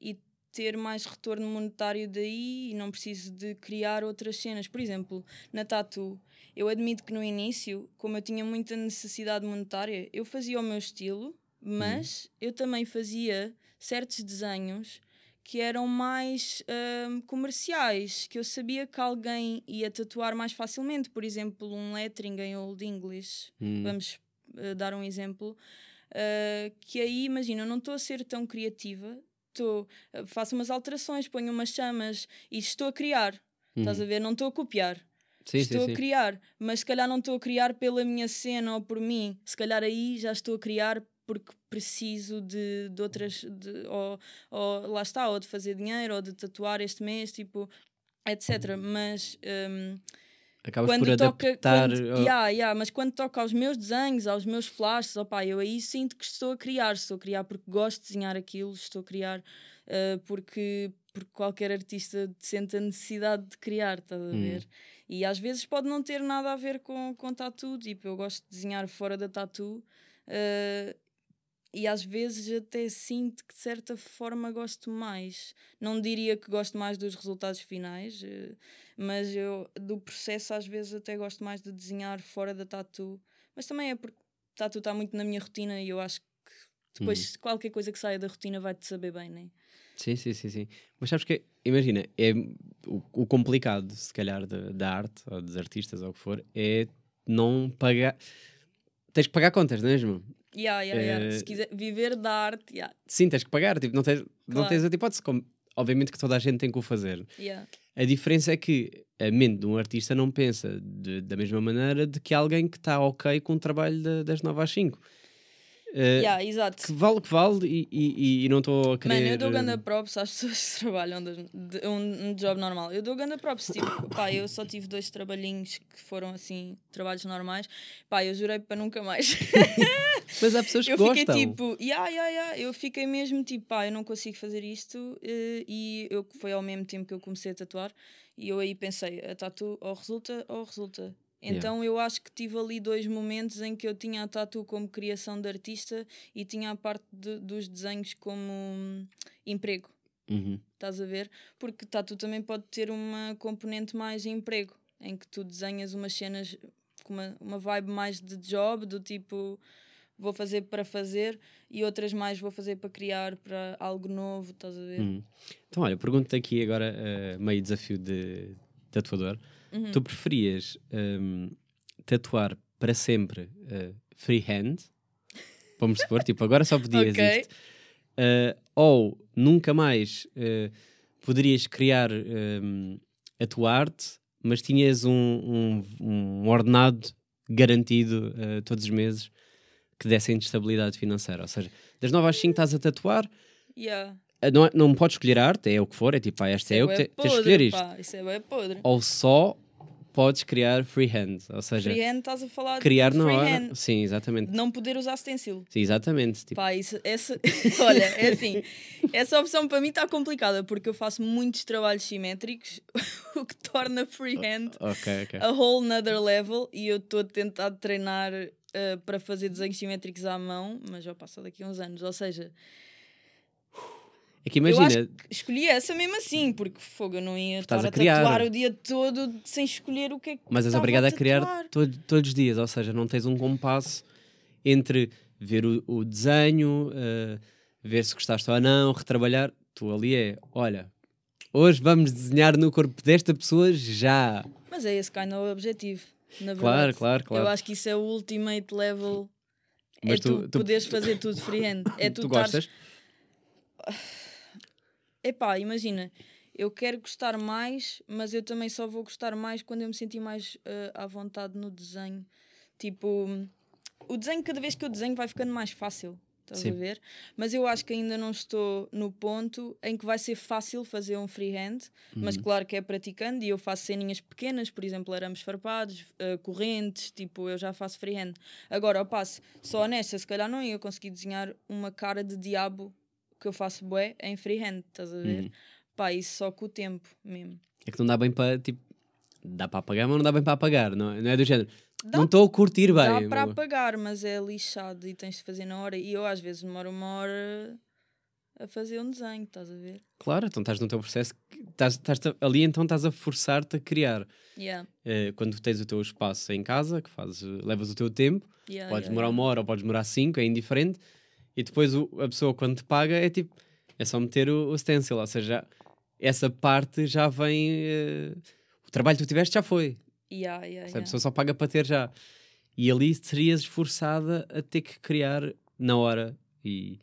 e ter mais retorno monetário daí e não preciso de criar outras cenas. Por exemplo, na Tatu, eu admito que no início, como eu tinha muita necessidade monetária, eu fazia o meu estilo, mas eu também fazia certos desenhos que eram mais hum, comerciais, que eu sabia que alguém ia tatuar mais facilmente. Por exemplo, um lettering em Old English. Hum. Vamos uh, dar um exemplo. Uh, que aí, imagina, eu não estou a ser tão criativa, tô, uh, faço umas alterações, ponho umas chamas e estou a criar. Estás a ver? Não estou a copiar. Uhum. Sim, estou sim, sim. a criar, mas se calhar não estou a criar pela minha cena ou por mim. Se calhar aí já estou a criar porque preciso de, de outras. De, ou, ou lá está, ou de fazer dinheiro, ou de tatuar este mês, tipo, etc. Mas. hum, Acabas quando por toca, adaptar. quando, ao- yeah, yeah, mas quando toca aos meus desenhos, aos meus flashes, opá, eu aí sinto que estou a criar. Estou a criar porque gosto de desenhar aquilo, estou a criar uh, porque, porque qualquer artista sente a necessidade de criar, estás a Hum. ver? E às vezes pode não ter nada a ver com, com tatu, tipo, eu gosto de desenhar fora da tatu. uh, e às vezes até sinto que de certa forma gosto mais. Não diria que gosto mais dos resultados finais, eh, mas eu do processo às vezes até gosto mais de desenhar fora da tatu. Mas também é porque tatu está muito na minha rotina e eu acho que depois qualquer coisa que saia da rotina vai-te saber bem, né? Sim, sim, sim, sim. Mas sabes que, imagina, é o, o complicado, se calhar, da, da arte ou dos artistas ou o que for, é não pagar. Tens que pagar contas, não é mesmo? Yeah, yeah, yeah. Eh, Se quiser viver da arte, yeah, Sim, tens que pagar, tipo, não tens, não Claro. tens outra hipótese. Como, obviamente que toda a gente tem que o fazer. yeah. A diferença é que a mente de um artista não pensa de- da mesma maneira de que alguém que está ok com o trabalho da- das 9 às 5. Eh, Yeah, exato. Que vale o que vale e, e- e não estou a querer. Mano, eu dou eh, ganda props às pessoas que trabalham de, de um, um job normal. Eu dou ganda props. Tipo, pá, eu só tive dois trabalhinhos que foram assim, trabalhos normais. Pá, eu jurei para nunca mais. Mas há pessoas que eu gostam. fiquei tipo, yeah, yeah, yeah. eu fiquei mesmo tipo, pá, eu não consigo fazer isto. eh, E eu, foi ao mesmo tempo que eu comecei a tatuar. E eu aí pensei, a tatu ou resulta ou resulta. Yeah. Então eu acho que tive ali dois momentos em que eu tinha a tatu como criação de artista e tinha a parte de- dos desenhos como hum, emprego. Uhum. Estás a ver? Porque tatu também pode ter uma componente mais emprego, em que tu desenhas umas cenas com uma, uma vibe mais de job, do tipo vou fazer para fazer, e outras mais vou fazer para criar para algo novo, estás a ver? Uhum. Então, olha, pergunto-te aqui agora, eh, meio desafio de tatuador. Uhum. Tu preferias ehm, tatuar para sempre eh, freehand? Vamos supor, tipo, agora só podias Ok. isto. Eh, ou nunca mais eh, poderias criar hum, a tua arte, mas tinhas um, um, um ordenado garantido eh, todos os meses que dessem estabilidade financeira. Ou seja, das 9 às 5 estás a tatuar, Yeah. não, é- não podes escolher arte, é o que for, é tipo, ah, esta é eu que bué te- tens de escolher isto. pá, Isso é bem podre. Ou só podes criar freehand, ou seja, Freehand estás a falar criar de na hora. Sim, exatamente. Não poder usar stencil. Sim, exatamente. Tipo, Pá, isso, essa, olha, é assim, essa opção para mim está complicada porque eu faço muitos trabalhos simétricos, o que torna freehand ok, ok. a whole nother level e eu estou a tentar treinar eh, para fazer desenhos simétricos à mão, mas já passa daqui a uns anos. Ou seja, É que eu imagina, que escolhi essa mesmo assim, porque fogo, eu não ia estar a a, tatuar o dia todo sem escolher o que é que mas és estava obrigado a criar todo- todos os dias, ou seja, não tens um compasso entre ver o, o desenho, eh, ver se gostaste ou não, retrabalhar. Tu ali é, olha, hoje vamos desenhar no corpo desta pessoa já. Mas é esse kind of objetivo, na verdade. Claro, claro, claro. Eu acho que isso é o ultimate level. Mas é tu, tu- tu- poderes fazer tudo freehand. É tu, tu gostas? Epá, imagina, eu quero gostar mais, mas eu também só vou gostar mais quando eu me sentir mais eh, à vontade no desenho. Tipo, o desenho, cada vez que eu desenho, vai ficando mais fácil. Estás Sim. a ver? Mas eu acho que ainda não estou no ponto em que vai ser fácil fazer um freehand, mas Uhum. claro que é praticando e eu faço ceninhas pequenas, por exemplo, arames farpados, eh, correntes, tipo, eu já faço freehand. Agora, ao passo, só honesta, se calhar não ia conseguir desenhar uma cara de diabo que eu faço bué em freehand, estás a ver? Uhum. Pá, isso só com o tempo mesmo. É que não dá bem para, tipo, dá para apagar, mas não dá bem para apagar, não é, não é do género. Dá- não estou a curtir bem. Dá para apagar, mas é lixado e tens de fazer na hora. E eu às vezes demoro uma hora a fazer um desenho, estás a ver? Claro, então estás no teu processo, estás, estás ali então estás a forçar-te a criar. Yeah, Eh, quando tens o teu espaço em casa, que fazes, levas o teu tempo, yeah, podes yeah, demorar uma hora ou podes demorar cinco, é indiferente. E depois o- a pessoa quando te paga é tipo, é só meter o, o stencil, ou seja, essa parte já vem. eh, o trabalho que tu tiveste já foi. Yeah, yeah, A yeah. pessoa só paga para ter já. E ali serias esforçada a ter que criar na hora. E.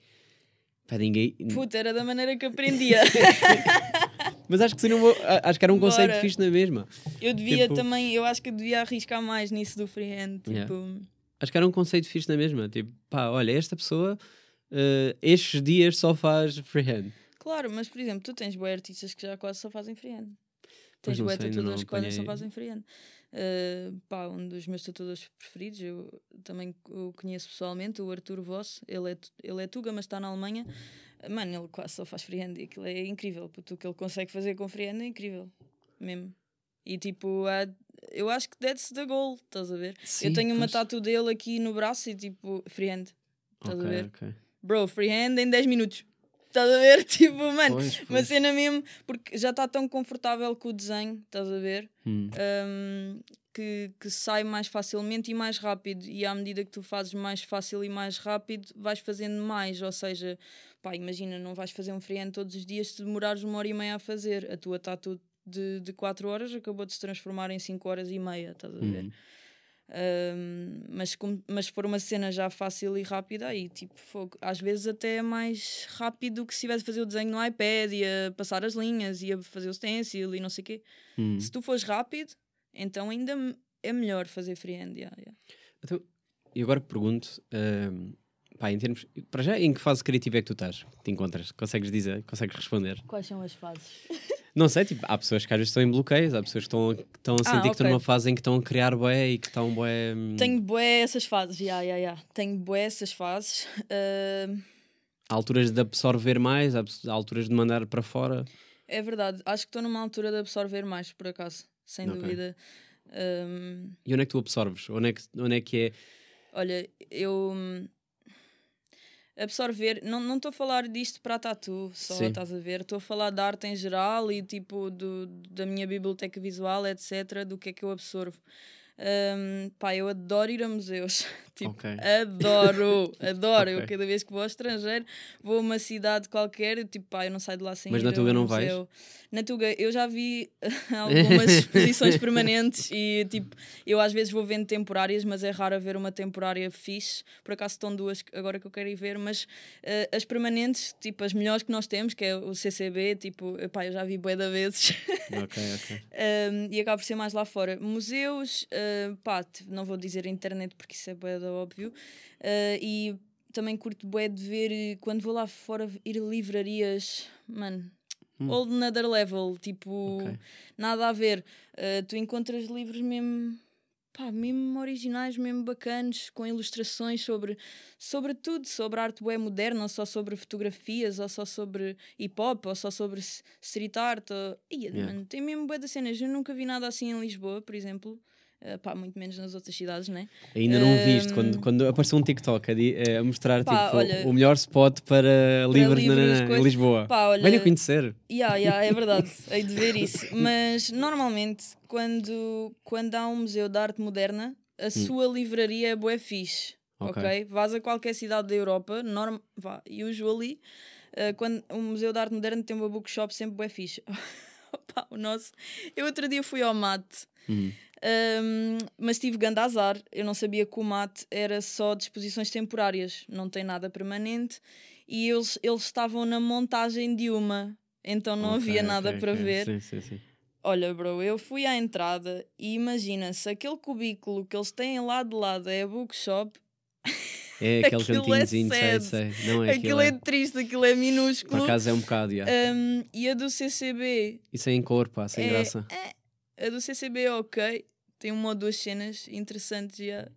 Pá, ninguém. Puta, era da maneira que aprendia. Mas acho que, seria um a- acho que era um conceito Bora. fixe na mesma. Eu devia Tipo- também, eu acho que devia arriscar mais nisso do freehand. Tipo. Acho que era um conceito fixe na mesma. Tipo, pá, olha, esta pessoa eh, estes dias só faz freehand. Claro, mas por exemplo, tu tens boas artistas que já quase só fazem freehand. Tens boas tatuadores que quase só fazem freehand. Uh, pá, um dos meus tatuadores preferidos, eu também o conheço pessoalmente, o Arthur Voss. Ele é, ele é Tuga, mas está na Alemanha. Mano, ele quase só faz freehand e aquilo é incrível. Puto, o que ele consegue fazer com freehand é incrível. Mesmo. E tipo, há- eu acho que that's the goal, estás a ver? eu Sim, tenho uma pois. tatu dele aqui no braço e tipo, freehand. Estás a Ok, ver? ok. Bro, freehand em 10 minutos. Estás a ver? Tipo, mano, Pois, uma pois. cena mesmo, porque já está tão confortável com o desenho, estás a ver? Hum. Hum, que, que sai mais facilmente e mais rápido. E à medida que tu fazes mais fácil e mais rápido, vais fazendo mais. Ou seja, pá, imagina, não vais fazer um freehand todos os dias se demorares uma hora e meia a fazer. A tua tatu de, de 4 horas acabou de se transformar em 5 horas e meia, estás a ver? Hum. Um, mas, como- mas se for uma cena já fácil e rápida, aí tipo, fogo, às vezes até é mais rápido que se estivesse a fazer o desenho no iPad e a passar as linhas e a fazer o stencil e não sei o quê. Hum. Se tu fores rápido, então ainda é melhor fazer freehand. yeah, yeah. Então, e agora pergunto, pá, em termos. Para já, em que fase criativa é que tu estás? Te encontras? Consegues dizer? Consegues responder? Quais são as fases? Não sei, tipo, há pessoas que às vezes estão em bloqueios, há pessoas que estão, que estão a Ah, sentir que estão numa fase em que estão a criar bué e que estão bué. hum, Tenho bué essas fases, yeah, yeah, yeah. tenho bué essas fases. Uh, Há alturas de absorver mais, há alturas de mandar para fora. é verdade, acho que estou numa altura de absorver mais, por acaso, sem Ok. dúvida. Um, E onde é que tu absorves? Onde é que, onde é, que é? Olha, eu hum, absorver, não não estou a falar disto para a tatu, só Sim. estás a ver, estou a falar de arte em geral e tipo do, da minha biblioteca visual, etc, do que é que eu absorvo. Hum, pá, eu adoro ir a museus, Tipo, Ok. adoro, adoro. Eu Ok. cada vez que vou ao estrangeiro, vou a uma cidade qualquer, eu, tipo, pá, eu não saio de lá sem Mas ir na Tuga não vais? Na Tuga, eu já vi algumas exposições permanentes e, tipo, eu às vezes vou vendo temporárias, mas é raro haver uma temporária fixe. Por acaso estão duas agora que eu quero ir ver, mas eh, as permanentes, tipo, as melhores que nós temos, que é o CCB, tipo, pá, eu já vi bué de vezes. Ok, ok. Um, e acaba por ser mais lá fora. Museus, uh, pá, não vou dizer internet porque isso é bué da óbvio. Uh, e também curto bué de ver eh, quando vou lá fora ir a livrarias, mano. Hum. Old another level, tipo, Ok. nada a ver. Uh, tu encontras livros mesmo, pá, mesmo originais, mesmo bacanas, com ilustrações sobre, sobre tudo, sobre arte bué moderna, ou só sobre fotografias, ou só sobre hip hop, ou só sobre street art. Ou... Ia, Yeah. mano, tem mesmo bué de cenas. Eu nunca vi nada assim em Lisboa, por exemplo. Uh, pá, muito menos nas outras cidades, né? Ainda não viste Hum. quando, quando apareceu um TikTok a, di- a mostrar Pá, tipo, olha- o melhor spot para livros, livros, na- em Lisboa. Pá, olha, Venha conhecer. Yeah, yeah, é verdade, hei de ver isso. Mas normalmente, quando, quando há um museu de arte moderna, a sua livraria é bué fixe. Hum. Ok. Vás a qualquer cidade da Europa, norm, vá, usually, uh, quando um museu de arte moderna tem uma bookshop sempre bué fixe. Opa, o nosso. Eu outro dia fui ao mate. Uhum. Um, mas tive grande azar. Eu não sabia que o mate era só de exposições temporárias, não tem nada permanente. E eles, eles estavam na montagem de uma, então não Ok, havia nada ok, para ok. ver. Sim, sim, sim. Olha, bro, eu fui à entrada e imagina se aquele cubículo que eles têm lá de lado é a bookshop, É aquele é cantinhozinho, sei, sad. sei. Não é aquilo aquilo. é triste, aquilo é Por minúsculo. acaso é um bocado, já. Um, e a do CCB Isso é em cor, pá, sem é- graça. A do CCB é ok, tem uma ou duas cenas interessantes. já.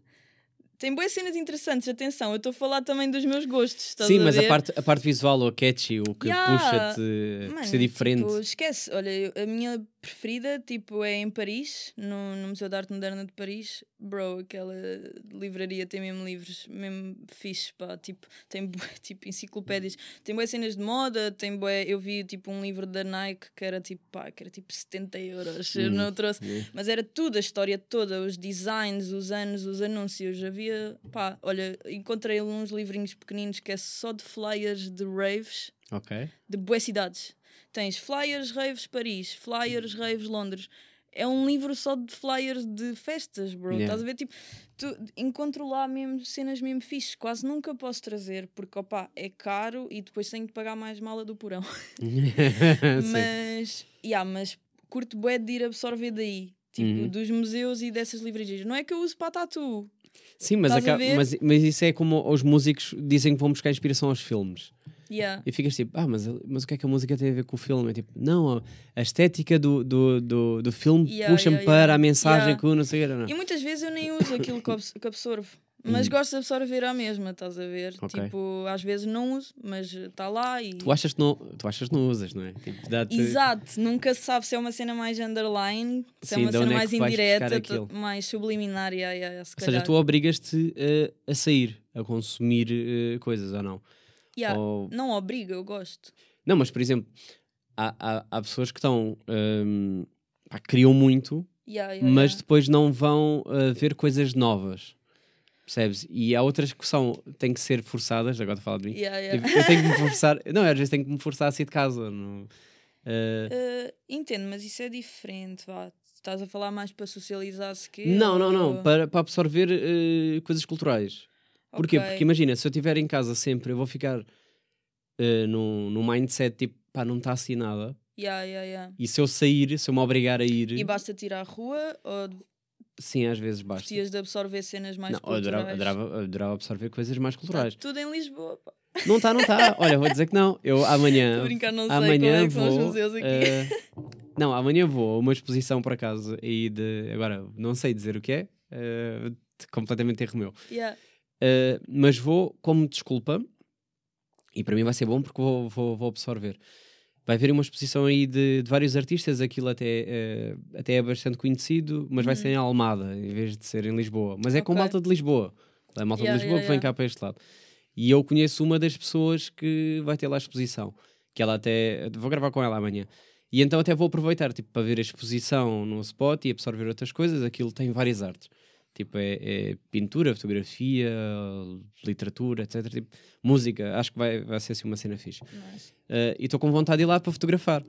Tem boas cenas interessantes, atenção, eu estou a falar também dos meus gostos. Estás Sim, a mas a ver? parte, a parte visual, o catchy, o que Yeah. puxa-te ser diferente. tipo, esquece, olha, a minha preferida tipo, é em Paris, no, no Museu de Arte Moderna de Paris. Bro, aquela livraria tem mesmo livros, mesmo fixe, pá, tipo, tem bué, tipo enciclopédias, tem boas cenas de moda, tem bué, eu vi tipo um livro da Nike que era tipo, pá, que era tipo 70 euros, eu Hum, não trouxe, mas era tudo, a história toda, os designs, os anos, os anúncios. Havia, pá, olha, encontrei uns livrinhos pequeninos que é só de flyers de raves Ok. de boas cidades. Tens flyers, raves, Paris, flyers, raves, Londres. É um livro só de flyers de festas, bro. Yeah. Estás a ver? Tipo, tu, encontro lá mesmo cenas mesmo fixes. Quase nunca posso trazer, porque, opá, é caro e depois tenho de pagar mais mala do porão. Mas, yeah, mas curto bué de ir absorver daí. Tipo, Uhum. dos museus e dessas livrarias. Não é que eu uso para tatu. Sim, mas, acaba- mas, mas isso é como os músicos dizem que vão buscar inspiração aos filmes. Yeah. E ficas tipo, ah, mas, mas o que é que a música tem a ver com o filme? É tipo, não, a- a estética do, do, do, do filme Yeah, puxa-me yeah, para a mensagem que não sei não. E muitas vezes eu nem uso aquilo que abs- que absorvo. Mas gosto de absorver à mesma, estás a ver? Ok. Tipo, às vezes não uso, mas está lá e. Tu achas que não, tu achas não usas, não é? Tipo, Exato, nunca se sabe se é uma cena mais underline, se Sim, é uma cena é mais indireta, mais subliminar. Yeah, yeah, se Ou seja, tu obrigas-te a, a sair, a consumir eh, coisas ou não? Yeah, Ou- Não obriga, eu gosto. Não, mas por exemplo, há, há, há pessoas que estão. pá, criam muito, Yeah, yeah, mas depois não vão uh, ver coisas novas. Percebes? E há outras que são, têm que ser forçadas, agora estou a falar de mim. Yeah, yeah. Eu, eu tenho que me forçar, não, às vezes tenho que me forçar a sair de casa. Não, uh, Uh, entendo, mas isso é diferente. Vá. Estás a falar mais para socializar se quê? não, não, não, ou- para, para absorver coisas culturais. Porquê? Ok. Porque imagina, se eu estiver em casa sempre, eu vou ficar uh, num, num mindset tipo, pá, não está assim nada. Yeah, yeah, yeah. E se eu sair, se eu me obrigar a ir, E basta tirar a rua ou sim, às vezes basta. gostias de absorver cenas mais Não, eu adorava, culturais? adorava, adorava absorver coisas mais Tá culturais. tudo em Lisboa. pá. Não está, não está. Olha, vou dizer que não. Eu amanhã. a brincar, não sei amanhã é que são os vou. museus aqui. eh, não, amanhã vou a uma exposição por acaso aí de. Agora, não sei dizer o que é. eh, completamente erro meu. Yeah. Eh, mas vou como desculpa. E para mim vai ser bom porque vou, vou, vou absorver. Vai haver uma exposição aí de, de vários artistas, aquilo até, eh, até é bastante conhecido, mas vai ser em Almada, em vez de ser em Lisboa. Mas é com Uhum. Ok. malta de Lisboa. É malta Yeah, de Lisboa yeah, que vem yeah. cá para este lado. E eu conheço uma das pessoas que vai ter lá a exposição. Que ela até. Vou gravar com ela amanhã. E então até vou aproveitar tipo, para ver a exposição no spot e absorver outras coisas. Aquilo tem várias artes. Tipo, é, é pintura, fotografia, literatura, etc. Tipo, música, acho que vai, vai ser assim uma cena fixe. Nice. Uh, e estou com vontade de ir lá para fotografar,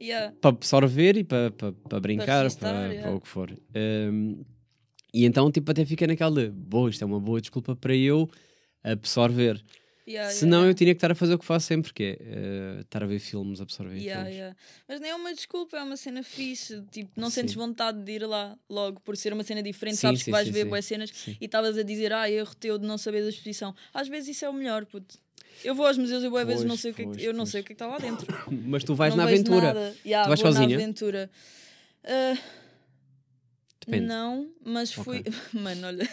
Yeah. para absorver e para, para, para brincar, para, registar, para, yeah. o que for. Um, e então, tipo, até fica naquela de, boa, isto é uma boa desculpa para eu absorver. Yeah, Senão yeah, eu tinha que estar a fazer o que faço sempre, que é eh, estar a ver filmes, absorver Yeah, filmes. yeah. Mas nem é uma desculpa, é uma cena fixe. Tipo, não Sim. sentes vontade de ir lá logo por ser uma cena diferente. Sim, Sabes sim, que vais ver boas cenas e estavas a dizer, ah, erro teu de não saber da exposição. Às vezes isso é o melhor, puto. Eu vou aos museus e boas vezes não sei o que, é que- pois, eu não sei o que é que está lá dentro. Mas tu vais não na aventura. Yeah, Tu vais vou sozinha? na aventura. Ah, Depende. Não, mas fui. Ok. Mano, olha.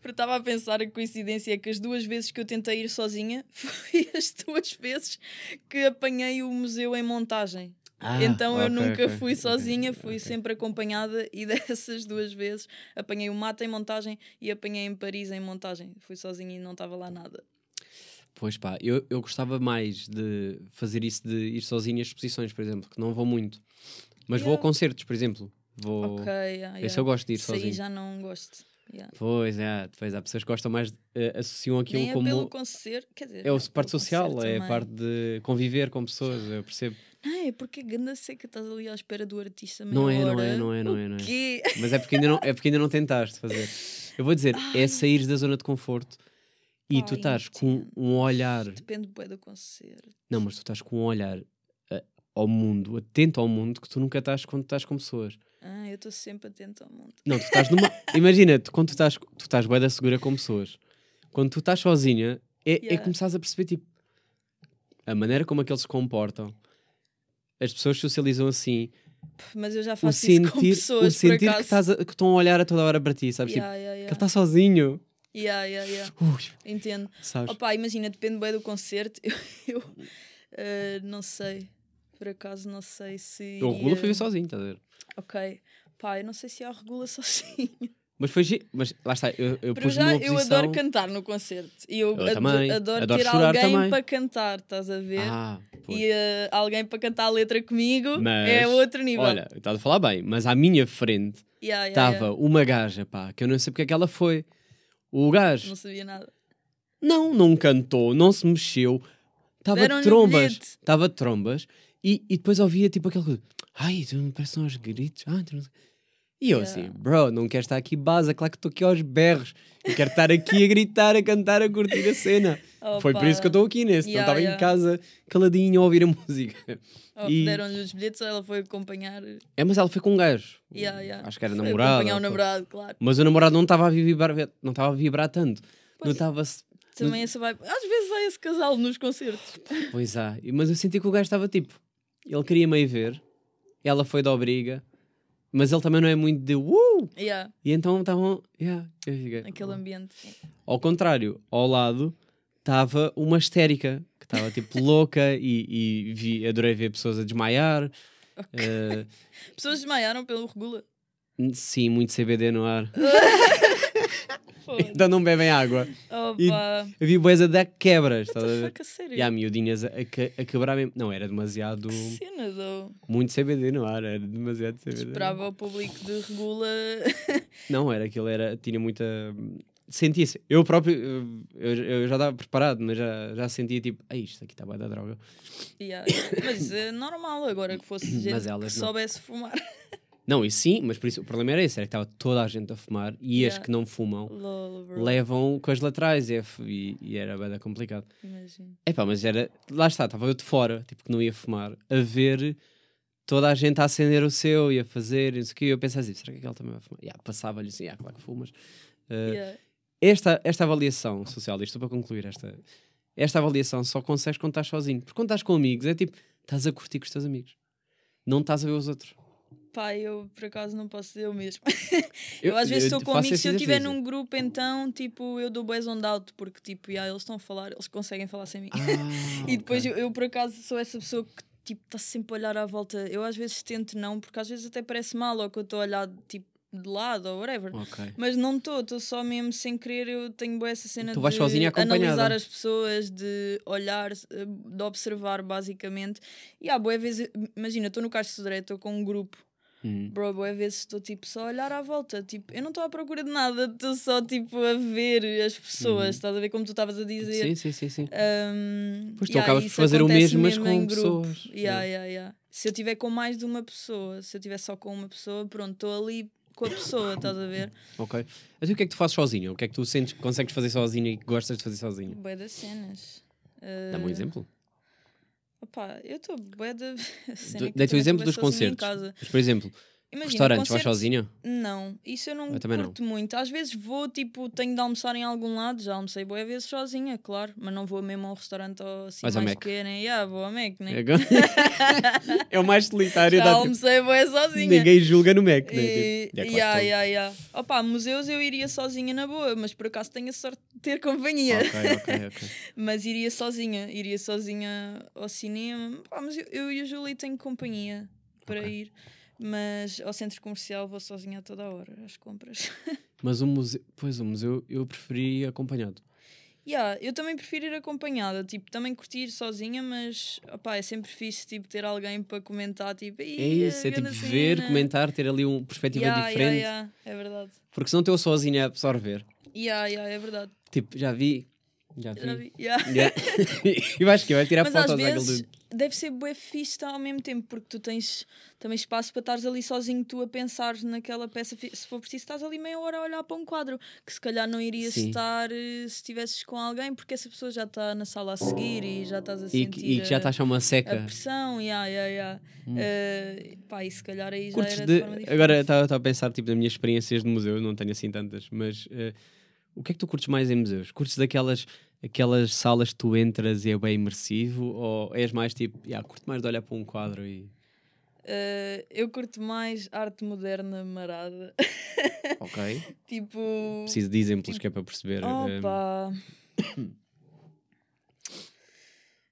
Porque estava a pensar a coincidência é que as duas vezes que eu tentei ir sozinha foi as duas vezes que apanhei o museu em montagem. Ah, então eu ok, nunca ok, fui sozinha, fui sempre acompanhada e dessas duas vezes apanhei o Mata em montagem e apanhei em Paris em montagem. Fui sozinha e não estava lá nada. Pois pá, eu, eu gostava mais de fazer isso de ir sozinho às exposições, por exemplo, que não vou muito. Mas vou a Yeah. concertos, por exemplo. Vou... Ok, yeah, Esse yeah. eu gosto de ir Isso aí sozinho. já não gosto. Yeah. Pois é, depois há pessoas que gostam mais, de- eh, associam aquilo Nem é como. pelo concerto, quer dizer, É o é parte social, é a parte de conviver com pessoas, eu percebo. Não, é porque a ganda seca estás ali à espera do artista meia Não é, não é, não é, não é, não é. Quê? Mas é porque ainda não, é porque ainda não tentaste fazer. Eu vou dizer, é sair da zona de conforto e tu Ai, estás com um olhar. Depende bué do concerto. Não, mas tu estás com um olhar eh, ao mundo, atento ao mundo, que tu nunca estás quando estás com pessoas. Ah, eu estou sempre atento ao mundo. Não, tu estás numa. Imagina, tu, quando tu estás, tu estás bué da segura com pessoas, quando tu estás sozinha, é, é Yeah. começares a perceber tipo a maneira como aqueles se comportam. As pessoas socializam assim, Mas eu já o faço isso com sentir, pessoas, o sentir por que, acaso. estás a- que estão a olhar a toda hora para ti, sabes? Yeah, tipo, yeah, que ele yeah. está sozinho, Yeah, yeah, yeah. Ui, Entendo. sabes? Opa, imagina, depende bem do concerto. Eu, eu, eh, não sei. Por acaso não sei se. O Regula foi ver sozinho, estás a ver? Ok. Pá, eu não sei se há regula sozinho. Mas foi gi- Mas lá está, eu, eu pus já, numa eu posição... adoro cantar no concerto. E eu, Eu também. adoro, Adoro ter alguém também. para cantar, estás a ver? Ah, e eh, alguém para cantar a letra comigo Mas, é outro nível. Olha, estás a falar bem, mas à minha frente Yeah, yeah, estava yeah. uma gaja, pá, que eu não sei porque é que ela foi. O gajo Não sabia nada. não, não cantou, não se mexeu, estava trombas, estava de trombas e, e depois ouvia tipo aquele coisa, ai, tu parecem aos gritos, ai, tu não sei-" E eu assim, bro, não quero estar aqui base, é claro que estou aqui aos berros, eu quero estar aqui a gritar, a cantar, a curtir a cena. Foi por isso que eu estou aqui nesse, não Yeah, estava em yeah. casa caladinho a ouvir a música. Oh, E- Deram-lhe os bilhetes, ela foi acompanhar. É, mas ela foi com um gajo. Yeah. Acho que era Foi namorado. Acompanhar o ou foi- namorado, claro. Mas o namorado não estava a vibrar, não estava a vibrar tanto. Não Pois. estava. Também essa vai. Às vezes há esse casal nos concertos. Pois há. Mas eu senti que o gajo estava tipo. Ele queria meio ver. Ela foi da obriga. Mas ele também não é muito de uh! Yeah, E então estavam. Yeah, eu fiquei, aquele ambiente. Ao contrário, ao lado estava uma histérica que estava tipo louca e, e vi, adorei ver pessoas a desmaiar. Eh, Pessoas desmaiaram pelo regula. sim, muito CBD no ar. Então não bebem água. Opa. Eu vi boas a dar quebras. Estás a ver? fuck, a sério? E há miudinhas a, a, a quebrar mesmo. Não, era demasiado. Que cena, though. Muito CBD no ar, era demasiado CBD. Esperava o público de regula. Não, era aquilo, era, tinha muita. Sentia-se. Eu próprio, eu, eu já estava preparado, mas já, já sentia tipo, ah, isto aqui está bem da droga. Yeah. Mas é normal agora que fosse gente Mas elas que não. soubesse fumar. Não, e sim, mas por isso o problema era esse, era que estava toda a gente a fumar e as Yeah. que não fumam Lol, levam com as laterais e, é e, e era bem complicado. Imagino. Epá, mas era, lá está, estava eu de fora, tipo que não ia fumar, a ver toda a gente a acender o seu e a fazer, e não sei o quê, e eu pensava assim, será que aquele também vai fumar? Yeah, Passava-lhe assim, ah, claro que fumas. Uh, Yeah. esta, esta avaliação social, isto para concluir, esta, esta avaliação só consegues quando estás sozinho. Porque quando estás com amigos, é tipo, estás a curtir com os teus amigos. Não estás a ver os outros. Pá, eu por acaso não posso dizer o mesmo. Eu, às vezes estou com amigos, se eu estiver num grupo, então, tipo, eu dou boys on out, porque, tipo, yeah, eles estão a falar, eles conseguem falar sem mim. Ah, e depois eu, eu, por acaso, sou essa pessoa que, tipo, está sempre a olhar à volta. Eu, às vezes, tento não, porque às vezes até parece mal, ou que eu estou a olhar, tipo, de lado, ou whatever. Ok. Mas não estou, estou só mesmo sem querer. Eu tenho boa essa cena Tu vais de sozinha analisar as pessoas, de olhar, eh, de observar, basicamente. E há boa vezes, imagina, estou no Caixa de Sodré, estou com um grupo Hum. Bro, boa vezes estou tipo só a olhar à volta. Tipo, eu não estou à procura de nada, estou só tipo a ver as pessoas. Uhum. Estás a ver como tu estavas a dizer? Sim, sim, sim, sim. Um, Pois tu yeah, acabas por fazer o mesmo, mas em com grupo. pessoas. Yeah, Yeah. yeah. Se eu tiver com mais de uma pessoa, se eu tiver só com uma pessoa, pronto, estou ali com a pessoa, estás a ver? Ok. Mas o que é que tu fazes sozinho? O que é que tu sentes que consegues fazer sozinho e que gostas de fazer sozinho? Bué das cenas. Dá-me um Uh, exemplo. Opá, eu estou bué que Dei-te o exemplo dos concertos. Mas, por exemplo, Imagina, restaurantes, vais concertos- sozinho? Não, isso eu não Eu também não. curto muito. Às vezes vou, tipo, tenho de almoçar em algum lado, já almocei boa vezes sozinha, claro, mas não vou mesmo a um restaurante ou assim Vais ao mais pequeno. Yeah, vou ao Mac, né? é o mais solitário. Já dá- almocei boa sozinha. Ninguém julga no Mac, né? E, Tipo, é claro yeah, que yeah, yeah. Opa, museus eu iria sozinha na boa, mas por acaso tenho a sorte de ter companhia. Ok, ok, ok. Mas iria sozinha, iria sozinha ao cinema. Pá, mas eu, eu e a Julie tenho companhia para Ok. ir. Mas ao centro comercial vou sozinha a toda a hora, às compras. Mas o museu, pois o museu eu preferi acompanhado. Yeah, eu também prefiro ir acompanhada, tipo, também curti ir sozinha, mas opá, é sempre fixe tipo, ter alguém para comentar, tipo, É isso, é tipo ver, cena." comentar, ter ali uma perspectiva Yeah, diferente. yeah, yeah, é verdade. Porque senão estou sozinho a absorver. Yeah, yeah, é verdade. Tipo, já vi, já vi. Já vi, yeah. Yeah. e vais que vai tirar Mas às fotos daquele vezes dude. deve ser bué fixe ao mesmo tempo, porque tu tens também espaço para estares ali sozinho, tu a pensar naquela peça. Se for preciso, estás ali meia hora a olhar para um quadro, que se calhar não irias Sim. estar eh, se estivesses com alguém, porque essa pessoa já está na sala a seguir e já estás a E, sentir que- e que já a- estás a uma a seca. pressão. Yeah, yeah, yeah. Eh, pá, e se calhar aí já Curtes era de- de, forma diferente. Agora estava a pensar tipo, nas minhas experiências de museu, não tenho assim tantas, mas eh, o que é que tu curtes mais em museus? Curtes daquelas aquelas salas que tu entras e é bem imersivo? Ou és mais tipo, yeah, curto mais de olhar para um quadro e. Eh, eu curto mais arte moderna marada. Ok. tipo. Preciso de exemplos que é para perceber. eh, Opa!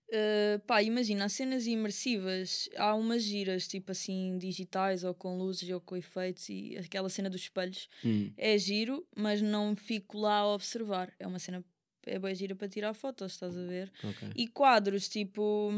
Uh, pá, imagina, as cenas imersivas, há umas giras tipo assim digitais ou com luzes ou com efeitos e aquela cena dos espelhos hum, é giro, mas não fico lá a observar. É uma cena, é bem gira para tirar fotos, estás a ver? ok. E quadros, tipo,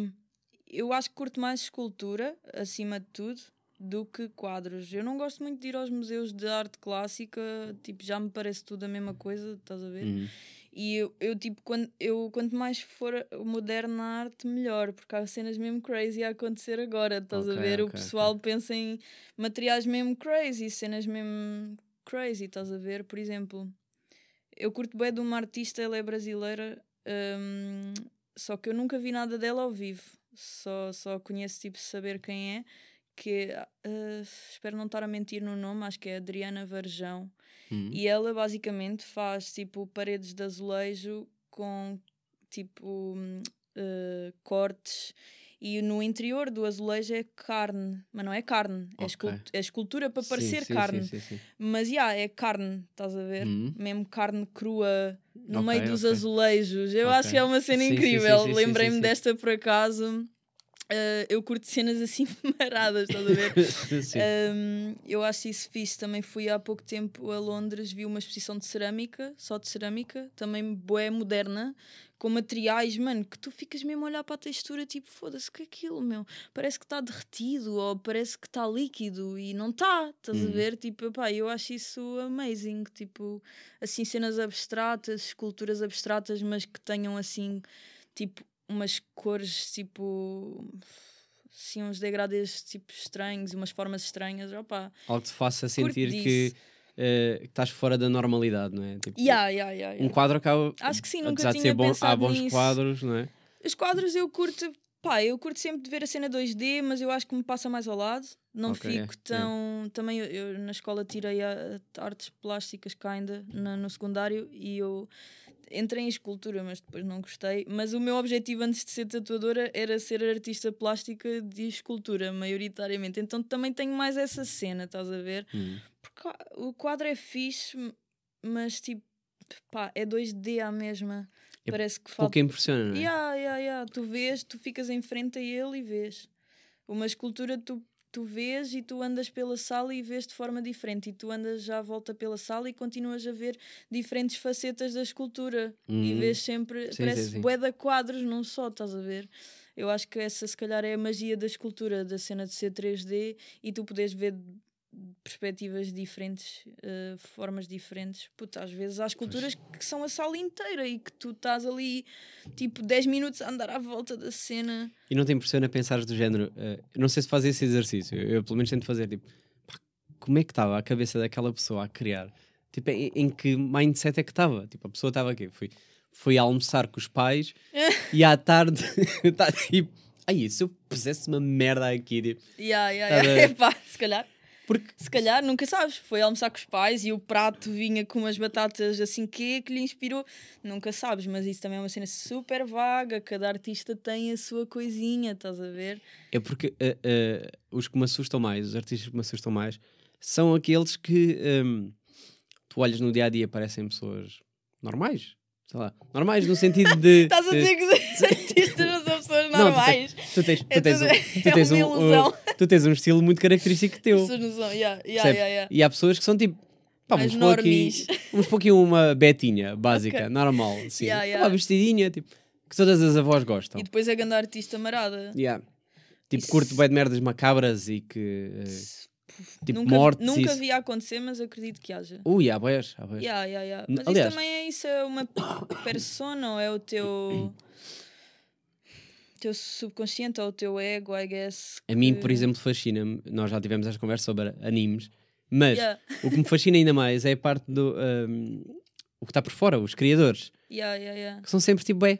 eu acho que curto mais escultura, acima de tudo, do que quadros. Eu não gosto muito de ir aos museus de arte clássica, tipo, já me parece tudo a mesma coisa, estás a ver? Hum, E eu, eu tipo, quando, eu, quanto mais for moderna a arte, melhor, porque há cenas mesmo crazy a acontecer agora, estás a Ok, ver? o ok, pessoal pensa em materiais mesmo crazy, cenas mesmo crazy, estás a ver? Por exemplo, eu curto bem de uma artista, ela é brasileira, hum, só que eu nunca vi nada dela ao vivo, só, só conheço tipo saber quem é, que ah, espero não estar a mentir no nome, acho que é Adriana Varjão. hum. E ela basicamente faz tipo paredes de azulejo com tipo eh, cortes e no interior do azulejo é carne, mas não é carne, é, Ok. escult- é escultura para parecer sim, carne. Sim, sim, sim. Mas já, é carne, estás a ver? Hum. Mesmo carne crua no Ok, meio dos ok. azulejos. Eu acho que é uma cena incrível. Lembrei-me desta por acaso. Eh, eu curto cenas assim maradas, estás a ver? Um, eu acho isso fixe. Também fui há pouco tempo a Londres, vi uma exposição de cerâmica, só de cerâmica, também boé moderna, com materiais, mano, que tu ficas mesmo a olhar para a textura, tipo, foda-se, que é aquilo, meu? Parece que está derretido ou parece que está líquido e não está, estás a Uhum. ver? Tipo, pá, eu acho isso amazing. Tipo, assim, cenas abstratas, esculturas abstratas, mas que tenham assim, tipo, umas cores, tipo. Assim, uns degradês tipo estranhos umas formas estranhas, opá. Algo que te faça sentir que, que estás fora da normalidade, não é? Tipo, Yeah, yeah, yeah. Um quadro acaba. Acho que sim, nunca apesar de tinha ser bom, há bons nisso. quadros, não é? Os quadros eu curto, pá, eu curto sempre de ver a cena 2D, mas eu acho que me passa mais ao lado. Não Ok, fico é, tão. Também eu, eu na escola tirei a, a artes plásticas, kinda, na, no secundário, e eu entrei em escultura, mas depois não gostei. Mas o meu objetivo antes de ser tatuadora era ser artista plástica de escultura, maioritariamente. Então também tenho mais essa cena, estás a ver? Hum. Porque o quadro é fixe, mas tipo, pá, é 2D à mesma. É Parece que falta. Pouco impressiona, não é? Yeah, yeah, yeah. Tu vês, tu ficas em frente a ele e vês. Uma escultura tu, tu vês e tu andas pela sala e vês de forma diferente. E tu andas já à volta pela sala e continuas a ver diferentes facetas da escultura. E Uhum. vês sempre, Sim, parece sim, sim. quadros num só, estás a ver? Eu acho que essa, se calhar, é a magia da escultura, da cena de ser 3D e tu podes ver perspectivas diferentes, eh, formas diferentes. Puta, às vezes há esculturas que são a sala inteira e que tu estás ali, tipo, 10 minutos a andar à volta da cena. E não te impressiona pensar do género, eu não sei se faz esse exercício, eu, eu pelo menos tento fazer, tipo, pá, como é que estava a cabeça daquela pessoa a criar? Tipo, em, em que mindset é que estava? Tipo, a pessoa estava aqui, foi, foi almoçar com os pais e à tarde está tipo, ai, se eu pusesse uma merda aqui, tipo, Yeah, yeah, Tá yeah. se calhar. Porque Se calhar, nunca sabes. Foi almoçar com os pais e o prato vinha com umas batatas assim que que lhe inspirou. Nunca sabes, mas isso também é uma cena super vaga. Cada artista tem a sua coisinha, estás a ver? É porque eh, eh, os que me assustam mais, os artistas que me assustam mais, são aqueles que ehm, tu olhas no dia a dia, parecem pessoas normais. Sei lá, normais no sentido de. Estás a dizer que os artistas pessoas Não, tu tens- normais. Tu tens, tu É tens, um, é tu tens uma um, ilusão. um- tu tens um estilo muito característico teu. Pessoas não são. Yeah, yeah, yeah, yeah. E há pessoas que são tipo. Pá, vamos pôr aqui, vamos pôr aqui uma betinha básica, Ok. normal. Assim. Yeah, yeah. vestidinha, tipo, que todas as avós gostam. E depois é grande artista marada. Yeah. Tipo, Isso- curto bem de merdas macabras e que. eh, tipo, nunca, mortes. nunca vi acontecer, mas acredito que haja. Ui, há boias, há boias. Yeah, yeah, yeah. Mas aliás- isso também é isso, é uma persona ou é o teu teu subconsciente ou o teu ego, I guess. A mim, que- por exemplo, fascina-me. Nós já tivemos esta conversa sobre animes, mas Yeah, o que me fascina ainda mais é a parte do. ahm, o que está por fora, os criadores, yeah, yeah, yeah. que são sempre tipo, bem.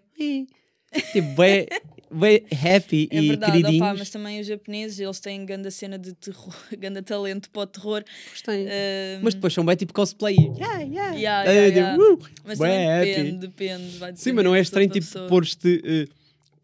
Tipo, bem, bem happy É e verdade, queridinhos. opá, mas também os japoneses, eles têm grande cena de terror, grande talento para o terror. Ahm, Mas depois são bem tipo cosplay. Yeah, yeah. Yeah, Ah, yeah, tipo, yeah. uh, mas também happy. depende, depende. vai Sim, mas não é estranho tipo pôr-te. eh,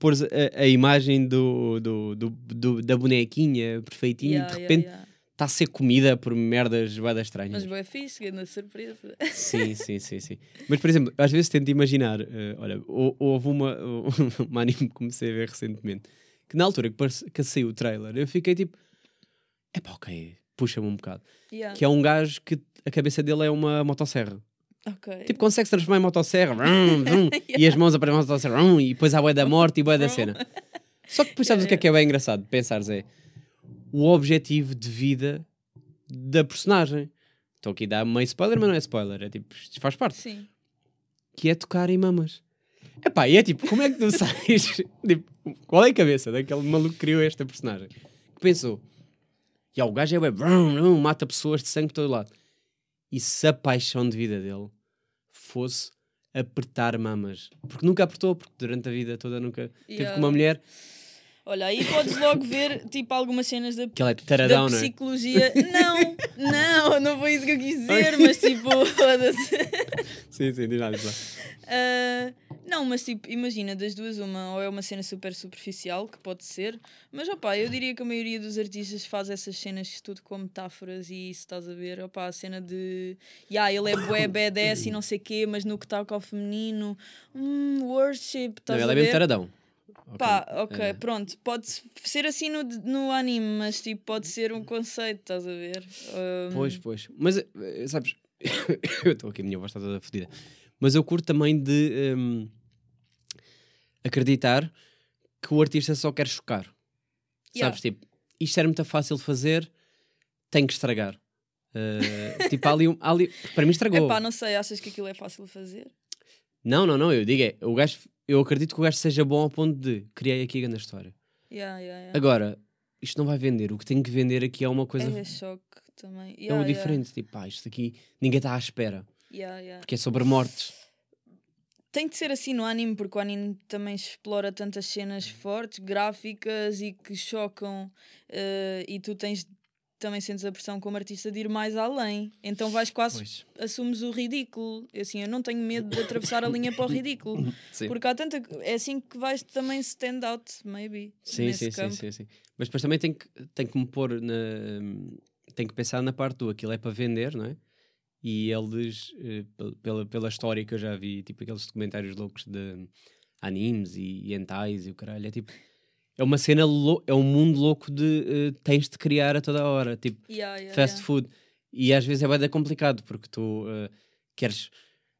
pôres a, a imagem do, do, do, do- da bonequinha perfeitinha Yeah, e de repente yeah. está a ser comida por merdas bué Mas estranhas. boa fixe, grande surpresa. Sim, sim, sim, sim. Mas, por exemplo, às vezes tento imaginar, eh, olha, hou- houve uma, uma anime que comecei a ver recentemente, que na altura que, que saiu o trailer, eu fiquei tipo, é pá, ok, puxa-me um bocado. Yeah. Que é um gajo que a cabeça dele é uma motosserra. Ok. Tipo, consegue se transformar em motosserra, vrum, vrum, e as mãos aparecem em motosserra, vrum, e depois há bué da morte e bué da cena. Só que depois sabes o que é que é bem engraçado? Pensares é o objetivo de vida da personagem. Estou aqui a dar meio spoiler, mas não é spoiler, é tipo, isto faz parte. Sim. Que é tocar em mamas. Epá, e é tipo, como é que tu sais? tipo, qual é a cabeça daquele maluco que criou esta personagem? Que pensou, e o gajo é bué, vrum, vrum, mata pessoas de sangue por todo lado. E se a paixão de vida dele fosse apertar mamas? Porque nunca apertou, porque durante a vida toda nunca teve Yeah. com uma mulher Olha, aí podes logo ver tipo algumas cenas da, que é taradão, não é? psicologia. Não, não, não foi isso que eu quis dizer, mas tipo. Sim, sim, diz lá, diz lá. Ah, não, mas tipo, imagina, das duas, uma, ou é uma cena super superficial, que pode ser, mas opá, eu diria que a maioria dos artistas faz essas cenas tudo com metáforas e isso estás a ver, opá, a cena de yeah, ele é bué, badass e não sei quê, mas no que toca ao feminino, hum, worship, Não, estás ela a é ver? taradão. Pá, ok, É. pronto. Pode ser assim no, no anime, mas tipo, pode ser um conceito, estás a ver? Um, Pois, pois. Mas, eh, sabes, eu estou aqui, a minha voz está toda fodida. Mas eu curto também de hum, acreditar que o artista só quer chocar. Yeah. Sabes, tipo, isto era muito fácil de fazer, tem que estragar. Eh, tipo, há ali, um- há ali- para mim estragou. Epá, não sei, achas que aquilo é fácil de fazer? Não, não, não, eu digo é, o gajo, eu acredito que o gajo seja bom ao ponto de criei aqui a grande história. Yeah, yeah, yeah. Agora, isto não vai vender, o que tem que vender aqui é uma coisa É choque também. é uma yeah. diferente, tipo, pá, isto aqui ninguém está à espera, porque é sobre mortes. Tem de ser assim no anime, porque o anime também explora tantas cenas fortes, gráficas e que chocam, eh, e tu tens também sentes a pressão como artista de ir mais além. Então vais quase Pois. assumes o ridículo. Assim, eu não tenho medo de atravessar a linha para o ridículo. Sim. Porque há tanta. É assim que vais também stand out, maybe. Sim, sim, sim, sim, sim. Mas depois também tem que, tem que me pôr na. Tem que pensar na parte do aquilo é para vender, não é? E eles, eh, pel- pela, pela história que eu já vi, tipo aqueles documentários loucos de animes e, e hentais e o caralho, é tipo. É uma cena, lou- é um mundo louco de eh, tens de criar a toda a hora, tipo Yeah, yeah, fast yeah. food. E às vezes é bem complicado porque tu eh, queres,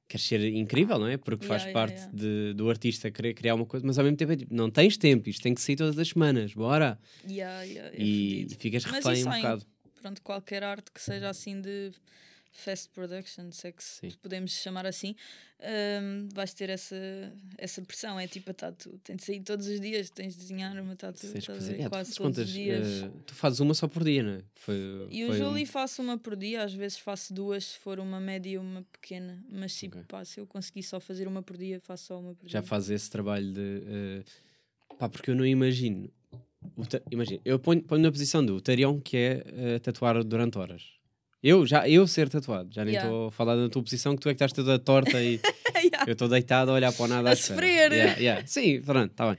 queres ser incrível, não é? Porque faz parte de- do artista querer criar uma coisa, mas ao mesmo tempo é tipo, não tens tempo, isto tem que sair todas as semanas, bora! É e fodido. ficas refém um bocado. Pronto, qualquer arte que seja assim de fast production, se é que Sim. podemos chamar assim, hum, vais ter essa, essa pressão. É tipo a tatu. Tem de sair todos os dias, tens de desenhar uma tatu Tens Yeah, tu quase todos os dias. eh, tu fazes uma só por dia, não é? Foi, E o um- Julie faço uma por dia, às vezes faço duas, se for uma média e uma pequena. Mas tipo, Ok. pá, se eu conseguir só fazer uma por dia, faço só uma por já dia. faz esse trabalho de. eh, pá, porque eu não imagino. Imagina, eu ponho, ponho na posição do Tarião que é eh, tatuar durante horas. Eu, já, eu ser tatuado, já nem estou Yeah. a falar da tua posição que tu é que estás toda torta e Yeah. eu estou deitado a olhar para o nada A sofrer. Yeah. Sim, pronto, está bem.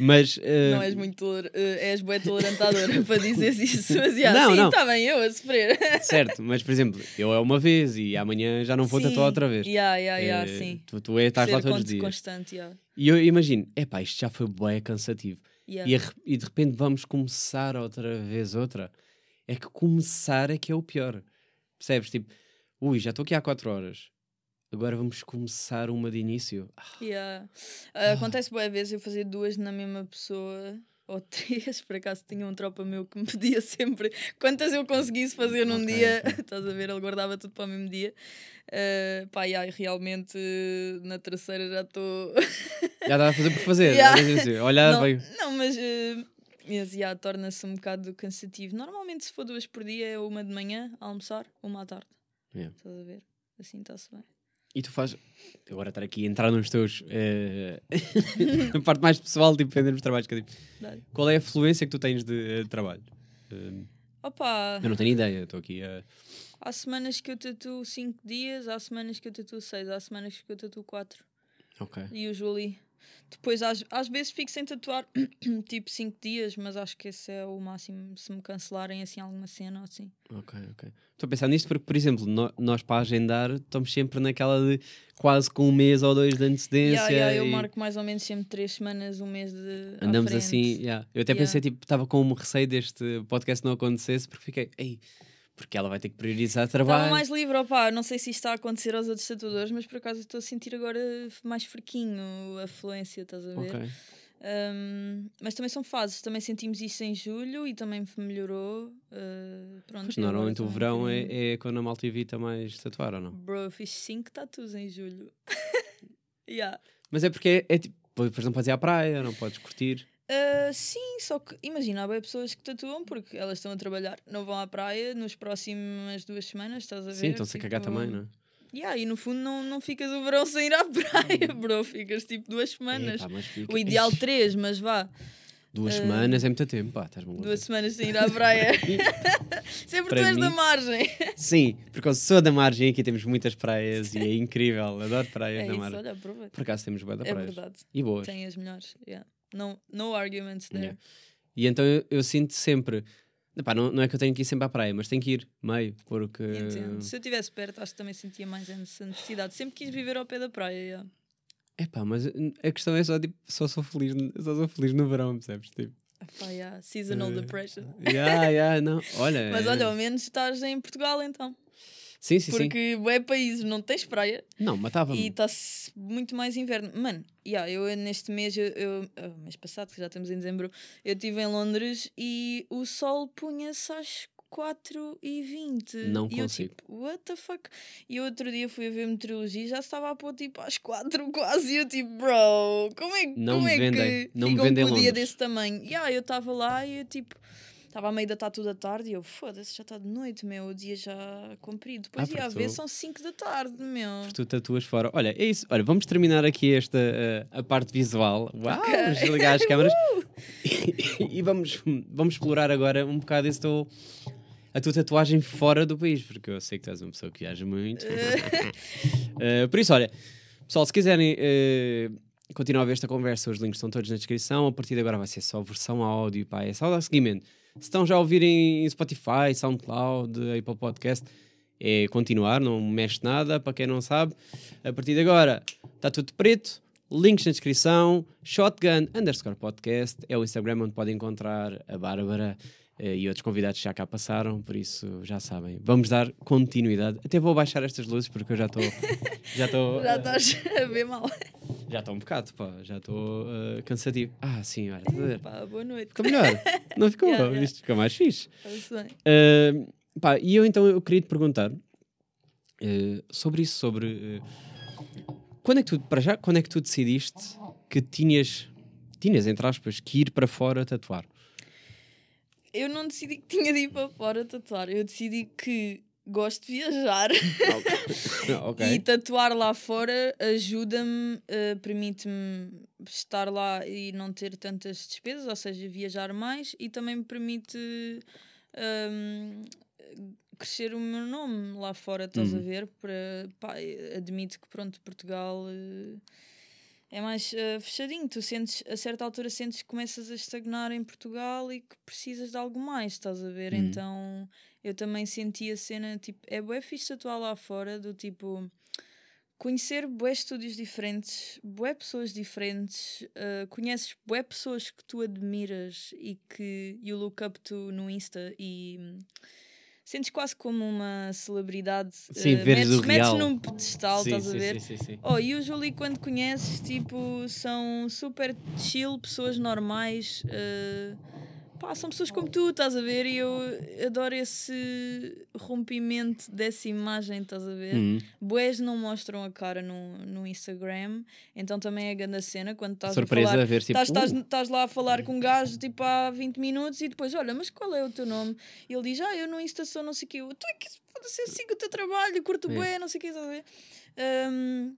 Mas eh, Não és muito toler- eh, és bué tolerantadora para dizer isso, mas yeah, Não, sim, está bem, eu a sofrer. certo, mas por exemplo, eu é uma vez e amanhã já não vou Sim, tatuar outra vez. Yeah, yeah, yeah, Eh, sim. Tu, tu é, estás lá todos os dias. constante, yeah. E eu imagino, epá, isto já foi bué cansativo. Yeah. E, a e de repente vamos começar outra vez outra. É que começar é que é o pior. Percebes? Tipo, ui, já estou aqui há 4 horas. Agora vamos começar uma de início. Ah, Yeah. Ah, acontece boas vezes eu fazer duas na mesma pessoa ou três, por acaso tinha um tropa meu que me pedia sempre quantas eu conseguisse fazer num Ok, dia, estás a ver, ele guardava tudo para o mesmo dia. Ah, pá, yeah, realmente na terceira já estou. Já dá a fazer por fazer. Yeah. Olhar, não, veio. não, mas, eh, mas yeah, torna-se um bocado cansativo. Normalmente, se for duas por dia, é uma de manhã a almoçar, uma à tarde. Yeah. Estás a ver? Assim está-se bem. E tu fazes. Agora estar aqui a entrar nos teus. eh, na parte mais pessoal, tipo, em dos trabalhos que eu digo. Qual é a fluência que tu tens de, eh, trabalho? Eh, Opa! eu não tenho ideia, estou aqui a. Há semanas que eu tatuo 5 dias, há semanas que eu tatuo 6, há semanas que eu tatuo 4. Ok. E o Julie. Depois, às, às vezes, fico sem tatuar tipo 5 dias, mas acho que esse é o máximo se me cancelarem assim alguma cena ou assim. Ok, ok. Estou a pensar nisto porque, por exemplo, no- nós para agendar estamos sempre naquela de quase com um mês ou dois de antecedência. Yeah, yeah, eu e marco mais ou menos sempre 3 semanas, um mês de. Andamos assim. yeah. Eu até pensei, tipo, estava com um receio deste podcast não acontecesse porque fiquei, ei, porque ela vai ter que priorizar trabalho. Estava mais livre, opá, não sei se isto está a acontecer aos outros tatuadores, mas por acaso estou a sentir agora mais fraquinho a fluência, estás a ver? Ok. Um, mas também são fases, também sentimos isso em julho e também me melhorou. uh, pronto, Pois normalmente o um verão é, é quando a malta evita mais tatuar ou não? Bro, eu fiz 5 tatus em julho. yeah. Mas é porque é, é tipo, não podes ir à praia, não podes curtir. Uh, sim, só que imagina, há bem pessoas que tatuam porque elas estão a trabalhar, não vão à praia nos próximas duas semanas, estás a ver? Sim, estão-se a cagar Tipo, também, não é? Yeah, e no fundo não, não ficas o verão sem ir à praia, bro. Ficas tipo duas semanas. Fica- o ideal três, mas vá. Duas eh, semanas é muito tempo, pá, estás maluco. Duas semanas sem ir à praia. Sempre Para tu és da mim- margem. Sim, porque eu sou da margem aqui temos muitas praias e é incrível, adoro praias É da margem. olha. Por acaso temos bué da É praias. verdade. E boas. Tem as melhores. Yeah. No, no arguments there. Yeah. E então eu, eu sinto sempre. Epá, não, não é que eu tenho que ir sempre à praia, mas tenho que ir meio, porque. Entendo. Se eu estivesse perto, acho que também sentia mais essa necessidade. Sempre quis viver ao pé da praia. yeah. Epá, mas a questão é só tipo, só sou feliz, no- só sou feliz no verão, percebes? Tipo, Ah, pá, yeah. Seasonal Eh, depression. yeah, yeah, não. Olha. Mas olha, ao menos estás em Portugal então. Sim, sim, sim. Porque é países não tens praia. Não, matava-me. E está-se muito mais inverno. Mano, yeah, eu neste mês, eu, eu- ah, mês passado, que já estamos em dezembro, eu estive em Londres e o sol punha-se às 4 e 20 Não e eu consigo. tipo, what the fuck? E outro dia fui a ver meteorologia e já estava a pôr tipo às 4 quase. E eu tipo, bro, como é, Não como me é vendem, que não me vendem com o dia Londres. desse tamanho? E yeah, eu estava lá e eu tipo. Estava a meio da tatu da tarde e eu, foda-se, já está de noite, meu, o dia já comprido. Depois Ah, ia a porque ver, tu- são 5 da tarde, meu. Tu tatuas fora. Olha, é isso. Olha, vamos terminar aqui esta eh, a parte visual. Uau, vamos desligar as câmaras e, vamos, vamos explorar agora um bocado esse teu, a tua tatuagem fora do país, porque eu sei que tu és uma pessoa que viaja muito. Eh, por isso, olha, pessoal, se quiserem eh, continuar a ver esta conversa, os links estão todos na descrição. A partir de agora vai ser só versão áudio, pá, é só dar seguimento. Estão já a ouvirem em Spotify, SoundCloud, Apple Podcast, é continuar, não mexe nada, para quem não sabe. A partir de agora está tudo preto, links na descrição, shotgun underscore podcast, é o Instagram onde podem encontrar a Bárbara e outros convidados já cá passaram, por isso já sabem. Vamos dar continuidade. Até vou baixar estas luzes porque eu já estou. já estou. Já estás a ver mal. Já estou um bocado, pá, já estou eh, cansativo. Ah, sim, olha, estás a ver? Pá, boa noite. Ficou melhor. Não ficou? Yeah, yeah. Isto ficou mais fixe. Uh, pá, e eu então eu queria te perguntar uh, sobre isso, sobre uh, quando é que tu, para já, quando é que tu decidiste que tinhas, tinhas, entre aspas, que ir para fora tatuar? Eu não decidi que tinha de ir para fora tatuar. Eu decidi que gosto de viajar ok. e tatuar lá fora ajuda-me, eh, permite-me estar lá e não ter tantas despesas, ou seja, viajar mais e também me permite hum, crescer o meu nome lá fora, estás a Uhum. ver? Para, pá, admito que pronto, Portugal eh, é mais eh, fechadinho. Tu sentes, a certa altura sentes que começas a estagnar em Portugal e que precisas de algo mais, estás a ver? Hum. Então eu também senti a cena, tipo, é bué fixe atuar lá fora, do tipo conhecer bué estúdios diferentes, bué pessoas diferentes, eh, conheces bué pessoas que tu admiras e que you look up to no Insta e sentes quase como uma celebridade. Sim, veres metes, o metes real. num pedestal, sim, estás a sim, ver? Sim, sim, sim. Oh, usually quando conheces, tipo, são super chill, pessoas normais. eh, pá, são pessoas como tu, estás a ver? E eu adoro esse rompimento dessa imagem, estás a ver? Hum. Boés não mostram a cara no, no Instagram, então também é grande a cena quando estás Surpresa a falar. a ver, tipo, Estás, uh, estás lá a falar com um gajo tipo há 20 minutos e depois, olha, mas qual é o teu nome? E ele diz, ah, eu no Insta sou não sei o quê. Eu, Tu é que foda-se, eu sigo o teu trabalho, curto É. bué, não sei o quê, estás a ver? Hum,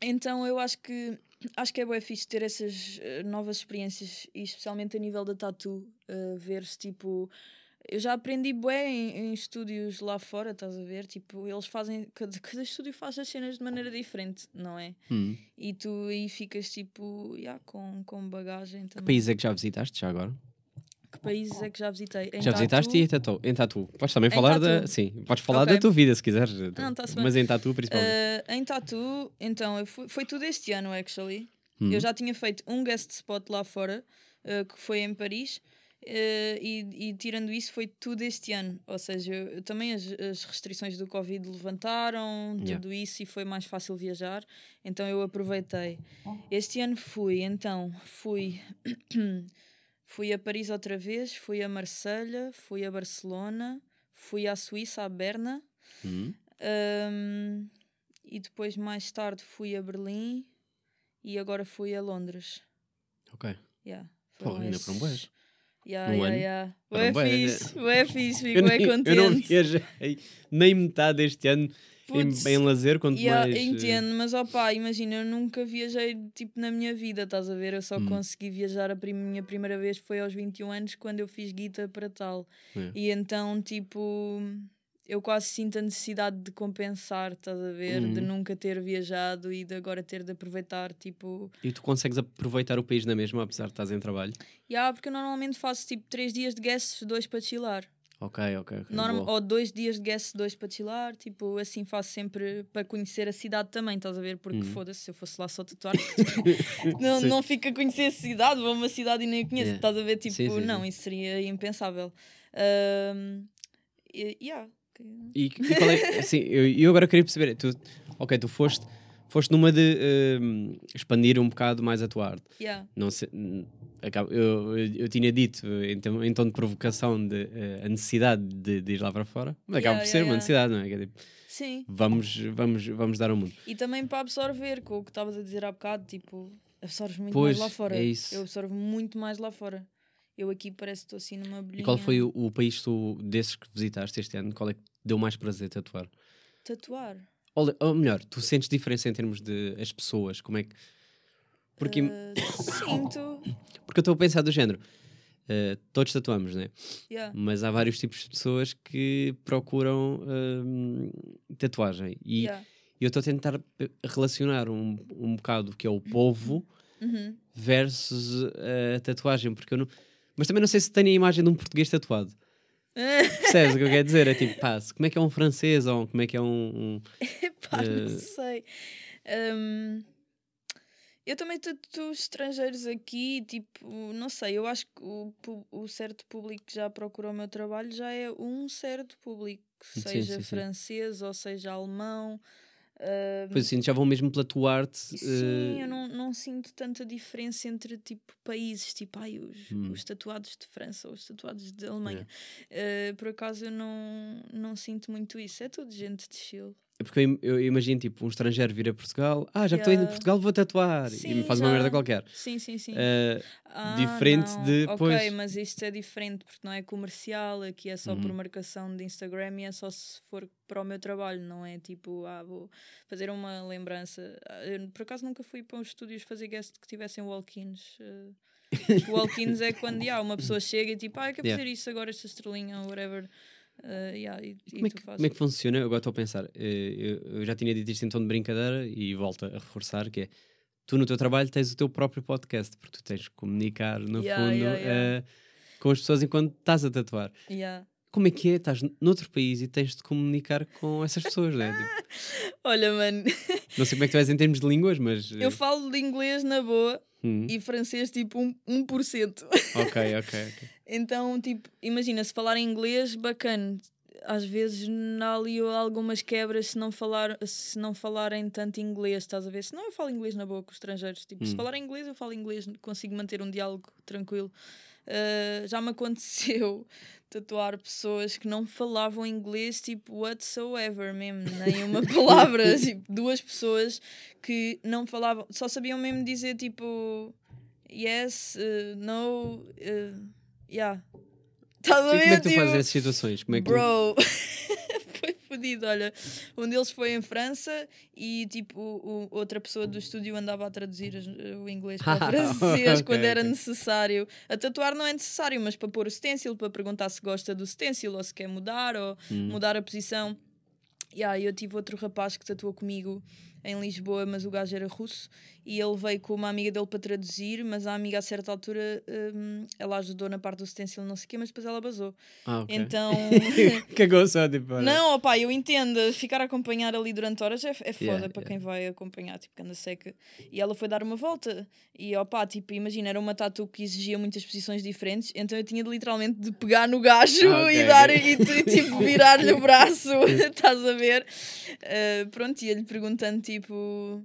então eu acho que acho que é bué fixe ter essas eh, novas experiências e especialmente a nível da tatu, uh, ver-se tipo. Eu já aprendi bué em, em estúdios lá fora, estás a ver? Tipo, eles fazem. Cada, cada estúdio faz as cenas de maneira diferente, não é? hum. E tu aí ficas tipo, yeah, com, com bagagem Que também. país é que já visitaste já agora? Que países é que já visitei? Em já visitaste tatu, e em tatu. Em tatu. Podes também Em falar da. tatu. Sim, podes falar Ok. da tua vida se quiseres. Não, bem. Mas em tatu principalmente. eh, em tatu, então, eu fui- foi tudo este ano, actually. Hum. Eu já tinha feito um guest spot lá fora, eh, que foi em Paris, eh, e, e tirando isso, foi tudo este ano. Ou seja, eu- eu também as, as restrições do Covid levantaram, Yeah. tudo isso, e foi mais fácil viajar. Então eu aproveitei. Este ano fui, então, fui. fui a Paris outra vez, fui a Marselha, fui a Barcelona, fui à Suíça, a Berna. Hum. Um, e depois, mais tarde, fui a Berlim e agora fui a Londres. Ok. Yeah, foram ainda esses- foram bués. Yeah, Num yeah, ano. yeah. Bué bués. fixe, bué fixe, fico bem eu não contente. viajei nem metade deste ano Putz, em, em lazer, quanto yeah, mais. eh, entendo, mas opá, imagina, eu nunca viajei tipo na minha vida, estás a ver? Eu só Hum. consegui viajar a prim- minha primeira vez foi aos 21 anos quando eu fiz guita para tal. É. E então, tipo, eu quase sinto a necessidade de compensar, estás a ver? De Uhum. nunca ter viajado e de agora ter de aproveitar, tipo. E tu consegues aproveitar o país na mesma, apesar de estás em trabalho? Yeah, porque eu normalmente faço tipo 3 dias de guests, dois para chilar. Ok, ok. ok. Norma, ou dois dias de guests, dois para chilar. Tipo, assim faço sempre para conhecer a cidade também, estás a ver? Porque Uhum. foda-se, se eu fosse lá só tatuar, não, Sim. não fica a conhecer a cidade, vou a uma cidade e nem a conheço, Yeah. estás a ver? Tipo, Sim, sim, não, sim. isso seria impensável. E- yeah. E, e qual é. Assim, eu, eu agora queria perceber. Tu, ok, tu foste, foste numa de hum, expandir um bocado mais a tua arte. Yeah. Não sei, eu, eu, eu tinha dito eh, em tom, de provocação de, eh, a necessidade de, de ir lá para fora, mas acaba Yeah, por ser yeah, uma necessidade, não é? É tipo, Sim. vamos, vamos, vamos dar ao mundo. E também para absorver, com o que estavas a dizer há bocado, tipo, absorves muito Pois, mais lá fora. é isso. Eu absorvo muito mais lá fora. Eu aqui parece que estou assim numa bolhinha. E qual foi o, o país tu, desses que visitaste este ano? Qual é que deu mais prazer tatuar? Tatuar. Ou, ou melhor, tu sentes diferença em termos de as pessoas? Como é que. Porque, Ah, sinto. porque eu estou a pensar do género. eh, todos tatuamos, né? Yeah. Mas há vários tipos de pessoas que procuram hum, tatuagem. E Yeah. eu estou a tentar relacionar um, um bocado o que é o povo Uhum. versus a tatuagem, porque eu não. Mas também não sei se tenho a imagem de um português tatuado. Percebes o que eu quero dizer? É tipo, pá, como é que é um francês ou como é que é um. um- Epá, não Eh, sei. Hum, Eu também tatuo estrangeiros aqui, tipo, não sei, eu acho que o, o certo público que já procura o meu trabalho já é um certo público, Sim, seja sim, sim. francês ou seja alemão. Ah, Pois assim, já vão mesmo pela tua arte. Sim, eh, eu não, não sinto tanta diferença entre tipo países, tipo ai, os, Hum. os tatuados de França ou os tatuados de Alemanha. Eh, por acaso eu não, não sinto muito isso. É tudo gente de Chile. É porque eu, im- eu imagino, tipo, um estrangeiro vir a Portugal. Ah, já que estou indo a. Portugal, vou tatuar. e Sim, me faz uma já. merda qualquer. Sim, sim, sim. Eh, Ah, diferente não. de- Ok, pois. mas isto é diferente porque não é comercial, aqui é só por Uhum. marcação de Instagram e é só se for para o meu trabalho, não é tipo, ah, vou fazer uma lembrança. Ah, Eu, por acaso nunca fui para uns estúdios fazer guest que tivessem walk-ins. eh, walk-ins é quando yeah, uma pessoa chega e tipo, ah, eu quero Yeah. fazer isso agora, esta estrelinha ou whatever. Eh, yeah, e, e Como é, que, como é que funciona? Eu Agora estou a pensar. eh, Eu, eu já tinha dito isto em tom de brincadeira e volto a reforçar que é tu no teu trabalho tens o teu próprio podcast, porque tu tens que comunicar no Yeah, fundo yeah, eh, com as pessoas enquanto estás a tatuar. Yeah. Como é que é? Estás noutro país e tens de comunicar com essas pessoas, né? Tipo, Olha, mano, não sei como é que tu és em termos de línguas, mas. eu falo de inglês na boa hum, e francês tipo um, 1%. Ok, ok, ok. Então, tipo, imagina, se falar inglês, bacana. Às vezes há ali algumas quebras se não, falar, se não falarem tanto inglês, estás a ver? Se não, eu falo inglês na boa com os estrangeiros. Tipo, se Hum. falar inglês, eu falo inglês, consigo manter um diálogo tranquilo. Ah, já me aconteceu tatuar pessoas que não falavam inglês, tipo, whatsoever mesmo, nem uma palavra. tipo, duas pessoas que não falavam, só sabiam mesmo dizer, tipo, yes, uh, no, uh, yeah. Estás a E como é ver? que tu fazes essas situações? Como é que tu- Bro, foi fodido. Olha, um deles foi em França e tipo o- o- outra pessoa do estúdio andava a traduzir o inglês para o francês ok, quando era ok. necessário. A tatuar não é necessário, mas para pôr o stencil, para perguntar se gosta do stencil ou se quer mudar ou Hum. mudar a posição. E aí eu tive outro rapaz que tatuou comigo em Lisboa, mas o gajo era russo e ele veio com uma amiga dele para traduzir, mas a amiga a certa altura hum, ela ajudou na parte do stencil, não sei o quê, mas depois ela basou. Ah, ok. Então. Cagou só, tipo. olha. Não, opá, eu entendo. Ficar a acompanhar ali durante horas é, é foda Yeah, para yeah. quem vai acompanhar, tipo, que anda seca. E ela foi dar uma volta. E opá, tipo, imagina, era uma tatu que exigia muitas posições diferentes, então eu tinha de, literalmente de pegar no gajo Ah, ok, e dar e, e, tipo virar-lhe o braço, estás a ver? Ah, pronto, ia-lhe perguntando tipo.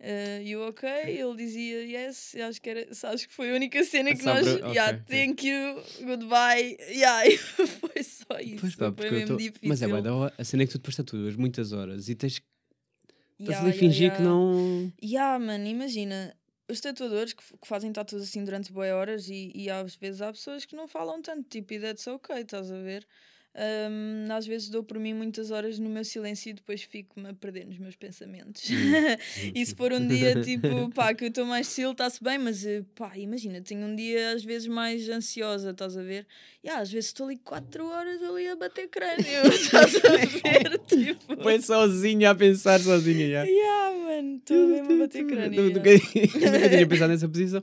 Uh, you ok? Ele dizia yes, e acho que era, acho que foi a única cena que nós, para- ok, yeah, thank you, goodbye, yeah, foi só isso. Pois pá, foi eu mesmo tô... difícil. Mas é hora. A cena é que tu depois tatuas muitas horas e tens que estás Yeah, ali a yeah, fingir que yeah. não. Yeah, mano, imagina, os tatuadores que, que fazem tatus assim durante boas horas e, e às vezes há pessoas que não falam tanto, tipo, e that's ok, estás a ver? Ahm, às vezes dou por mim muitas horas no meu silêncio e depois fico-me a perder nos meus pensamentos. e se for um dia tipo, pá, que eu estou mais chill, está-se bem, mas eh, pá, imagina, tenho um dia às vezes mais ansiosa, estás a ver? E às vezes estou ali 4 horas ali a bater crânio, estás a ver? Tipo, Põe sozinha a pensar sozinha. já. yeah, mano, estou mesmo a bater crânio. Nunca tinha pensado nessa posição.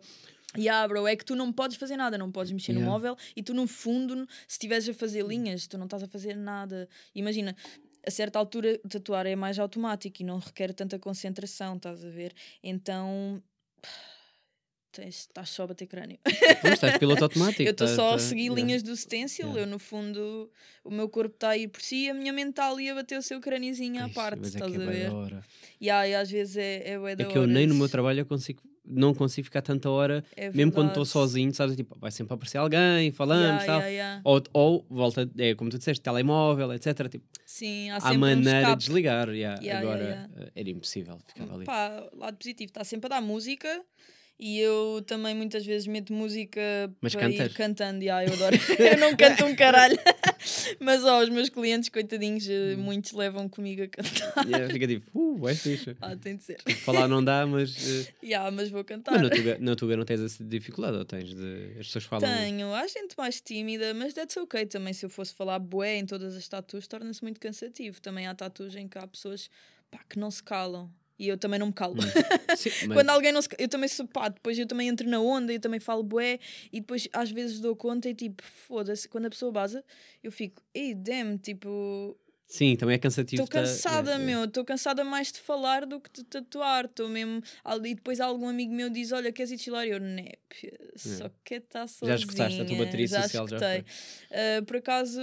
Yeah, bro, é que tu não podes fazer nada, não podes mexer no Yeah. móvel e tu, no fundo, se estiveres a fazer linhas, tu não estás a fazer nada. Imagina, a certa altura, tatuar é mais automático e não requer tanta concentração, estás a ver? Então. Estás só a bater crânio. Pois, estás piloto automático. eu estou tá- só tá- a seguir yeah. linhas do stencil, Yeah. eu no fundo, o meu corpo está a ir por si, a minha mente está ali a bater o seu crâniozinho à parte, mas é estás é a ver? hora. Yeah, e às vezes é, é, É da que eu nem no meu trabalho eu consigo, não consigo ficar tanta hora, É mesmo quando estou sozinho, sabes? Tipo, vai sempre aparecer alguém, falamos, Yeah, tal. yeah, yeah. Ou, ou volta, é como tu disseste, telemóvel, etc. Tipo, Sim, há há sempre um maneira escape. de desligar. Agora eh, era impossível ficar ali. Pá, lado positivo, está sempre a dar música e eu também muitas vezes meto música Mas para ir cantas? cantando. Yeah, eu adoro. eu não canto um caralho. Mas ó, os meus clientes, coitadinhos, eh, Hum. muitos levam comigo a cantar. Yeah, fica tipo, uh, é fixe. Ah, tem de ser. Falar não dá, mas. eh, Yeah, mas vou cantar. mas na Tuga, na Tuga não tens essa dificuldade, ou tens de. As pessoas falam. Tenho, há gente mais tímida, mas that's ok também. Se eu fosse falar bué em todas as tatus, torna-se muito cansativo. Também há tatus em que há pessoas pá, que não se calam. E eu também não me calo. Sim, mas- Quando alguém não se... Eu também sou pá, depois eu também entro na onda, eu também falo bué e depois às vezes dou conta e tipo, foda-se, quando a pessoa baza, eu fico, ei, damn, tipo, Sim, também é cansativo. Estou tá- cansada, é, é. meu. Estou cansada mais de falar do que de tatuar. Estou mesmo. Ali depois algum amigo meu diz: Olha, queres ir chilar? Eu, népia, só quer estar sozinha. Já esgotaste a tua bateria já social, já esgotei. Ah, por acaso,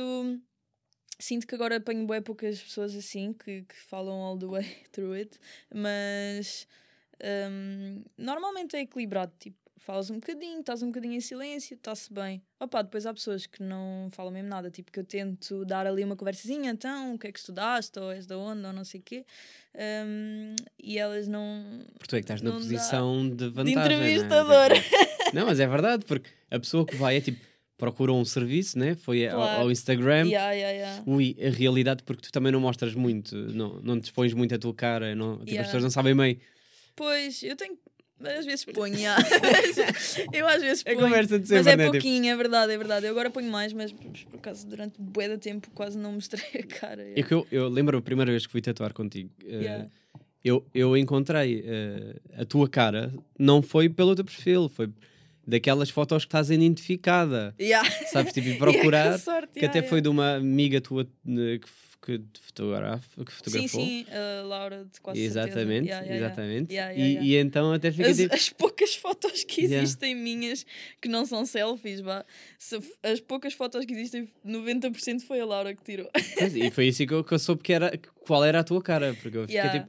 sinto que agora apanho bem poucas pessoas assim que, que falam all the way through it, mas hum, normalmente é equilibrado. Tipo, falas um bocadinho, estás um bocadinho em silêncio, está-se bem. Opa, depois há pessoas que não falam mesmo nada, tipo que eu tento dar ali uma conversazinha, então, o que é que estudaste, ou és da onda, ou não sei o quê, Hum, e elas não. Porque tu é que estás na dá. posição de vantagem. não é? entrevistadora. Tipo, Não, mas é verdade, porque a pessoa que vai é tipo, procura um serviço, né? Foi ao- Claro. ao, Instagram. Yeah, yeah, yeah. Ui, a realidade, porque tu também não mostras muito, não, não te expões muito a tua cara, não, tipo, as pessoas não sabem bem. Pois, eu tenho. Às vezes ponho, eu às vezes É ponho. conversa de Mas sempre, é né? Tipo, pouquinho, é verdade, é verdade. Eu agora ponho mais, mas por acaso durante bué de tempo quase não mostrei a cara. é que eu, eu lembro a primeira vez que fui tatuar contigo. Yeah. eu, eu encontrei eh, a tua cara, não foi pelo teu perfil, foi daquelas fotos que estás identificada. Yeah. Sabes, tipo, ir Yeah, procurar. que sorte, que yeah, até foi de uma amiga tua que, que te fotograf, que Sim, fotografou. sim, a Laura de quase Exatamente, exatamente. E, e então até fica As, tipo. as poucas fotos que existem minhas que não são selfies, vá. As poucas fotos que existem, 90% foi a Laura que tirou. E foi isso que eu, que eu soube que era, qual era a tua cara, porque eu fiquei tipo,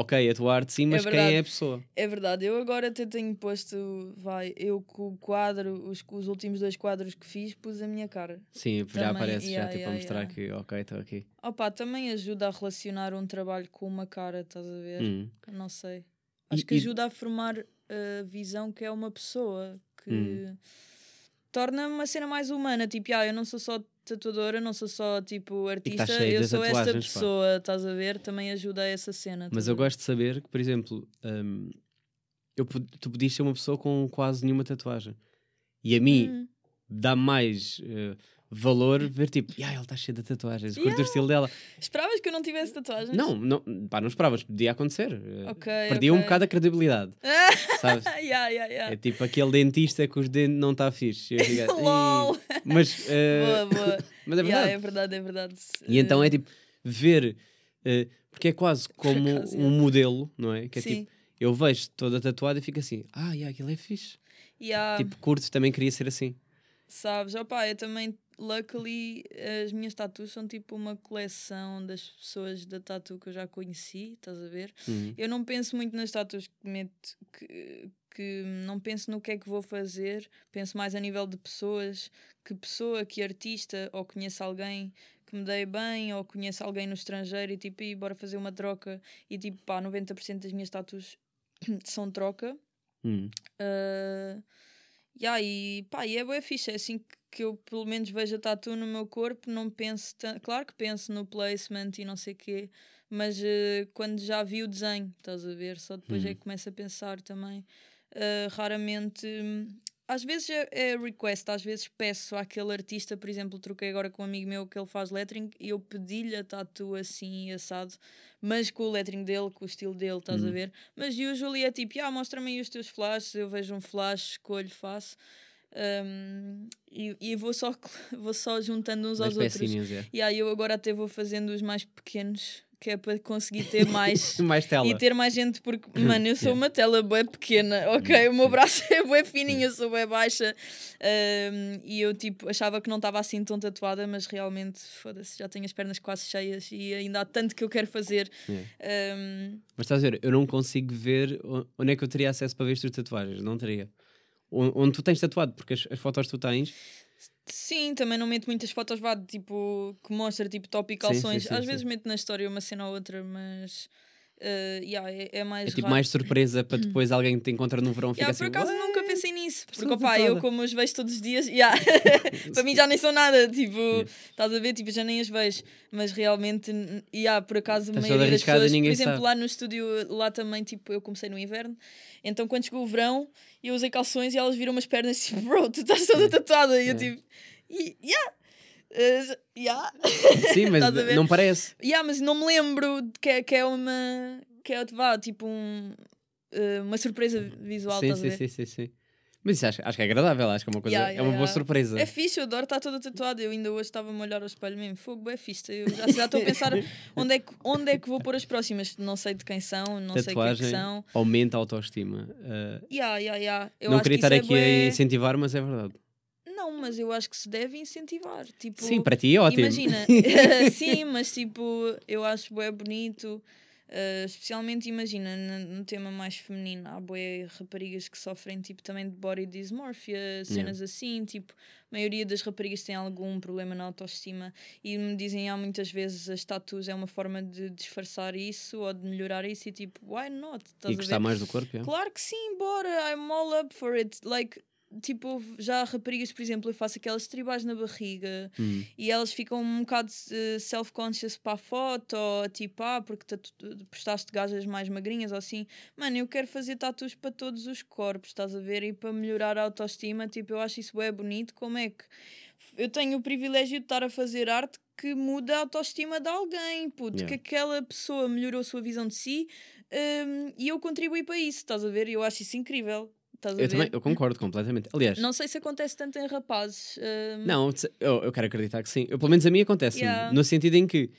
ok, a tua arte sim, mas quem verdade. é a pessoa? É verdade, eu agora até tenho posto, vai, eu com o quadro, os, os últimos dois quadros que fiz, pus a minha cara. Sim, já Também, aparece, yeah, já tipo, yeah, a mostrar yeah. que, ok, estou aqui. Opa, também ajuda a relacionar um trabalho com uma cara, estás a ver? Hum. Não sei. E- Acho que e- ajuda a formar a visão que é uma pessoa que Hum. torna uma cena mais humana. Tipo, ah, eu não sou só tatuadora, não sou só tipo artista, estás cheio eu sou esta tatuagens, pá. pessoa, estás a ver? Também ajuda a essa cena. Mas eu gosto de saber que, por exemplo, hum, eu, tu podias ser uma pessoa com quase nenhuma tatuagem. E a mim Hum. dá mais eh, valor ver tipo, ah, ela está cheia de tatuagens, curto o Yeah. estilo dela. Esperavas que eu não tivesse tatuagens? Não, não, pá, não esperavas, podia acontecer. Eh, Ok. Perdia um ok. bocado a credibilidade, sabes? yeah, yeah, yeah. É tipo aquele dentista que os dentes não está fixe. Eu fico, LOL. Mas, eh, Boa, boa. mas é verdade. Yeah, é verdade, é verdade. E então é tipo ver, eh, porque é quase como acaso, um modelo, não é? Que é Sim. tipo, eu vejo toda tatuada e fico assim, ah, yeah, aquilo é fixe. yeah. Tipo, curto, também queria ser assim. Sabes, opá, eu também, luckily, as minhas tatuas são tipo uma coleção das pessoas da tatu que eu já conheci, estás a ver? Uhum. Eu não penso muito nas tatuas que meto, que, que não penso no que é que vou fazer, penso mais a nível de pessoas, que pessoa, que artista, ou conheço alguém que me dei bem, ou conheço alguém no estrangeiro e tipo, e bora fazer uma troca, e tipo, pá, 90% das minhas tatuas são troca. Uhum. Uh, yeah, e pá, e é bué fixe, é assim que, que eu pelo menos vejo a tatu no meu corpo, não penso tanto, claro que penso no placement e não sei o quê, mas uh, quando já vi o desenho, estás a ver, só depois é Uhum. que começo a pensar também. Uh, raramente, hum, às vezes é, é request, às vezes peço àquele artista, por exemplo, troquei agora com um amigo meu que ele faz lettering e eu pedi-lhe a tatu assim assado, mas com o lettering dele, com o estilo dele, estás a Uhum. ver? Mas usually é tipo, ah, mostra-me aí os teus flashes, eu vejo um flash, escolho, faço. Um, e, e vou, só, vou só juntando uns aos outros. é. E aí eu agora até vou fazendo os mais pequenos, que é para conseguir ter mais. Mais tela. E ter mais gente, porque, mano, eu sou Yeah. uma tela bué pequena, ok? O meu braço é bué fininho, eu sou bué baixa. Um, e eu, tipo, achava que não estava assim tão tatuada, mas realmente, foda-se, já tenho as pernas quase cheias e ainda há tanto que eu quero fazer. Yeah. Um, Mas estás a ver, eu não consigo ver onde é que eu teria acesso para ver as tuas tatuagens. Não teria. Onde tu tens tatuado, porque as, as fotos tu tens, sim, também não meto muitas fotos, vá, de, tipo, que mostra, tipo, top e calções. sim, sim, Às sim. vezes meto na história uma cena ou outra, mas... Uh, yeah, é, é mais é tipo raro. mais surpresa para depois alguém te encontra no verão e Yeah, assim. por acaso "Ué?" nunca pensei nisso. Porque, opá, eu como os vejo todos os dias, yeah, para mim já nem são nada. Tipo, Yeah. estás a ver? Tipo, já nem as vejo. Mas realmente, yeah, por acaso, a Estás maioria das e pessoas, por exemplo, sabe. lá no estúdio, lá também, tipo, eu comecei no inverno. Então, quando chegou o verão, eu usei calções e elas viram umas pernas tipo, bro, tu estás toda tatuada. E eu, tipo, "Y- yeah. Uh, yeah. Sim, mas não parece. Yeah, mas não me lembro de que, é- que é uma. que é vá, tipo um, uh, uma surpresa visual, sim, sim, sim, sim, sim. Mas isso acho, acho que é agradável, acho que é uma coisa, Yeah, é yeah, uma boa surpresa. É fixe, eu adoro estar toda tatuada. Eu ainda hoje estava-me a olhar ao espelho mesmo. Fogo, é fixe. Eu já estou a pensar onde é, que, onde é que vou pôr as próximas. Não sei de quem são, não sei o que é que Tatuagem são. aumenta a autoestima. Uh, Yeah, yeah, yeah. Eu não queria que estar isso aqui é a incentivar, mas é verdade. Não, mas eu acho que se deve incentivar. Tipo, Sim, para ti é ótimo. Imagina, sim, mas tipo, eu acho bué bonito, eh, especialmente imagina no, no tema mais feminino, há bué raparigas que sofrem tipo também de body dysmorphia, cenas assim, tipo, a maioria das raparigas tem algum problema na autoestima e me dizem há muitas vezes as tatuas é uma forma de disfarçar isso ou de melhorar isso e tipo, why not? E gostar mais do corpo, é? Claro que sim, bora, I'm all up for it. Like, tipo, já raparigas, por exemplo, eu faço aquelas tribais na barriga Hum. e elas ficam um bocado eh, self-conscious para a foto, ou tipo, ah, porque tatu- postaste gajas mais magrinhas ou assim. Mano, eu quero fazer tatus para todos os corpos, estás a ver? E para melhorar a autoestima, tipo, eu acho isso é bonito. Como é que eu tenho o privilégio de estar a fazer arte que muda a autoestima de alguém, puto, Yeah. que aquela pessoa melhorou a sua visão de si hum, e eu contribuí para isso, estás a ver? E eu acho isso incrível. Estás Eu também, eu concordo completamente. Aliás, Não sei se acontece tanto em rapazes. hum, Não, eu, eu quero acreditar que sim. Eu, pelo menos a mim acontece. Yeah. No sentido em que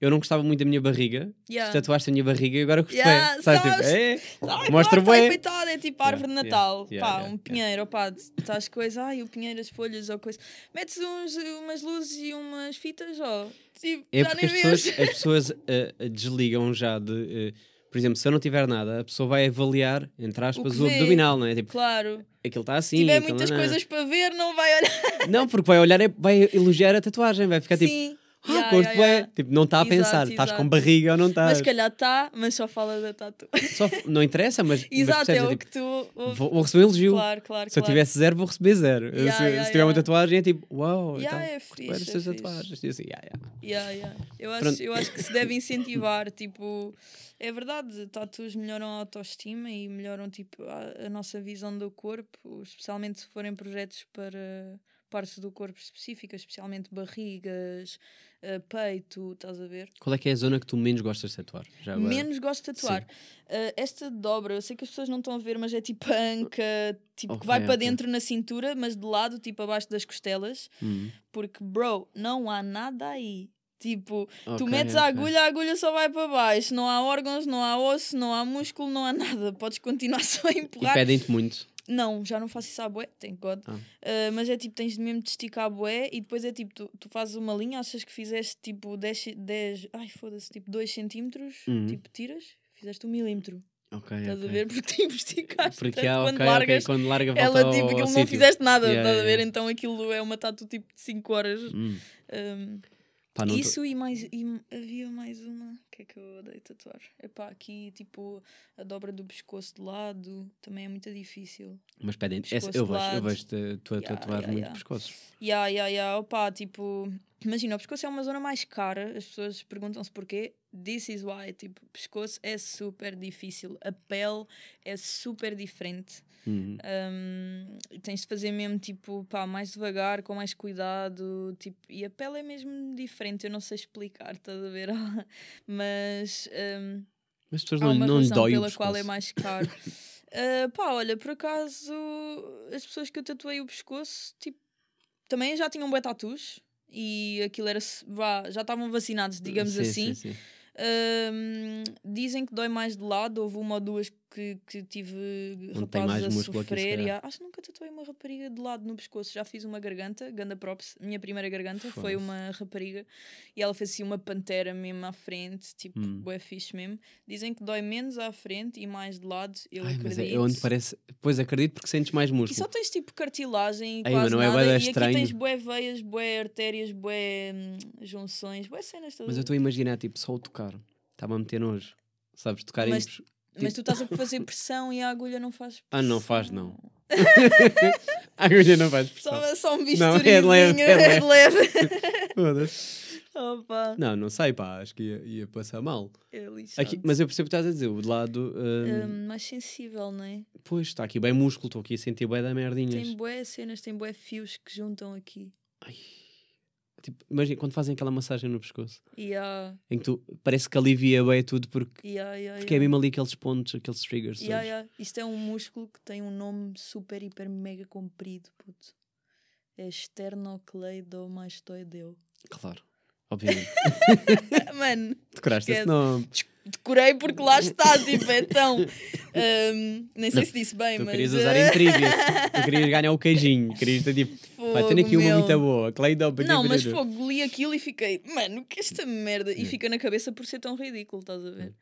eu não gostava muito da minha barriga, yeah. tu tatuaste a minha barriga e agora gostei. Yeah, Sabes? Tipo, é, Ai, Mostra bué. enfeitado, é tipo árvore de Yeah, Natal. yeah, pá, um pinheiro, opá, estás coisa, ai, o pinheiro, as folhas ou coisa. Metes uns, umas luzes e umas fitas, ó. Tipo, é já porque nem as pessoas, as pessoas ah, desligam já de. ah, por exemplo, se eu não tiver nada, a pessoa vai avaliar, entre aspas, o, vê. abdominal, não é? Tipo, Claro, aquilo está assim. se tiver muitas não, não. coisas para ver, não vai olhar. Não, porque vai olhar, é- vai elogiar a tatuagem, vai ficar tipo, Sim. Ah, curto yeah, yeah. Tipo, não está a Exato, pensar, estás com exato. barriga ou não Mas estás. se calhar está, mas só fala da tatu. Só, não interessa, mas. mas Exato, é percebes, o tipo, que tu. vou, vou receber um elogio. Claro, claro, Se eu tivesse zero, vou receber zero. Yeah, se, yeah, se tiver uma tatuagem, é tipo, uau, Yeah, então, é fixe, é fixe. tatuagens. E assim, yeah, yeah. Yeah, yeah. Eu, acho, Pronto. eu acho que se deve incentivar, tipo, é verdade, tatus melhoram a autoestima e melhoram tipo, a, a nossa visão do corpo, especialmente se forem projetos para partes do corpo específicas, especialmente barrigas, eh, peito, estás a ver? Qual é que é a zona que tu menos gostas de tatuar? Já? Menos gosto de tatuar. Eh, esta dobra, eu sei que as pessoas não estão a ver, mas é tipo anca, tipo, que Ok, vai para ok. dentro na cintura, mas de lado, tipo abaixo das costelas, Hum. porque, bro, não há nada aí. Tipo, tu Ok, metes a agulha, a agulha só vai para baixo. Não há órgãos, não há osso, não há músculo, não há nada. Podes continuar só a E empurrar. pedem-te muito. Não, já não faço isso à bué, thank God. Ah. Uh, mas é tipo, tens de mesmo de esticar a bué e depois é tipo, tu, tu fazes uma linha, achas que fizeste tipo 10, ce- 10 ai foda-se, tipo 2 centímetros, Uhum. tipo tiras, fizeste um milímetro. Ok, Estás ok. a ver? Porque tipo, esticaste. Porque tanto, há, quando ok, largas, ok, quando larga volta ela tipo, ao aquilo não sítio. fizeste nada, Yeah, estás a yeah, ver? yeah. Então aquilo é uma tatu tipo de 5 horas. Hum. Um, Pá, não tô- isso e mais. E havia mais uma. que é que eu odeio tatuar? Epá, aqui tipo a dobra do pescoço de lado também é muito difícil. Mas pedem pescoço essa- eu vejo, eu vejo-te tu a Yeah, tatuar yeah, muito yeah. pescoços. Ya, ya, ya, opá, tipo. Imagina, o pescoço é uma zona mais cara, as pessoas perguntam-se porquê. This is why, tipo, pescoço é super difícil, a pele é super diferente. Uhum. Um, tens de fazer mesmo tipo pá, mais devagar, com mais cuidado, tipo, e a pele é mesmo diferente, eu não sei explicar, estás a ver? Mas um, as pessoas há não, uma não razão dói pela qual é mais caro. Uh, pá, olha, por acaso as pessoas que eu tatuei o pescoço, tipo, também já tinham bué tatus e aquilo era, vá, já estavam vacinados, digamos Sim, assim. sim, sim. Hum, dizem que dói mais de lado. Houve uma ou duas que, que tive Onde rapazes a músculo aqui, sofrer. e acho que nunca tatuei uma rapariga de lado no pescoço. Já fiz uma garganta, ganda props. Minha primeira garganta foi uma rapariga e ela fez assim uma pantera mesmo à frente, tipo, Hum. bué fixe mesmo. Dizem que dói menos à frente e mais de lado. Eu Ai, mas acredito. é onde parece. Pois acredito porque sentes mais E só músculo. tens tipo cartilagem e Ai, quase não é nada. e aqui estranho. tens bué veias, bué artérias, bué hum, junções, bué cenas todas. Mas eu estou a imaginar, tipo, só o tocar. Estava a meter nojo. Sabes, tocar Mas- Mas tu estás a fazer pressão e a agulha não faz Ah, não faz, pressão. não. A agulha não faz Só, pressão. só um Não, bisturizinho, é leve, é é de leve. Foda-se. Opa, Não, não sei, pá. Acho que ia, ia passar mal. é. Aqui, mas eu percebo o que estás a dizer. O de lado. hum, Hum, mais sensível, não é? Pois, está aqui bem músculo. Estou aqui a sentir bem da merdinhas. Tem bué cenas, tem bué fios que juntam aqui. Ai, tipo, imagina quando fazem aquela massagem no pescoço, Yeah, em que tu parece que alivia bem tudo porque, yeah, yeah, porque é mesmo ali aqueles pontos, aqueles triggers. Isto é um músculo que tem um nome super, hiper, mega comprido, puto. É esternocleidomastoideu. Claro, obviamente. Mano, Decoraste esse nome. decorei porque lá está, tipo, então. um, nem sei Não, se disse bem, Tu mas. querias usar eh, em trivia. tu querias ganhar o queijinho. Querias ter tipo, tenho fogo, aqui uma meu. muito boa. Cleido, Não, mas fogo, li aquilo e fiquei, mano, que esta merda. Hum. E fica na cabeça por ser tão ridículo, estás a ver?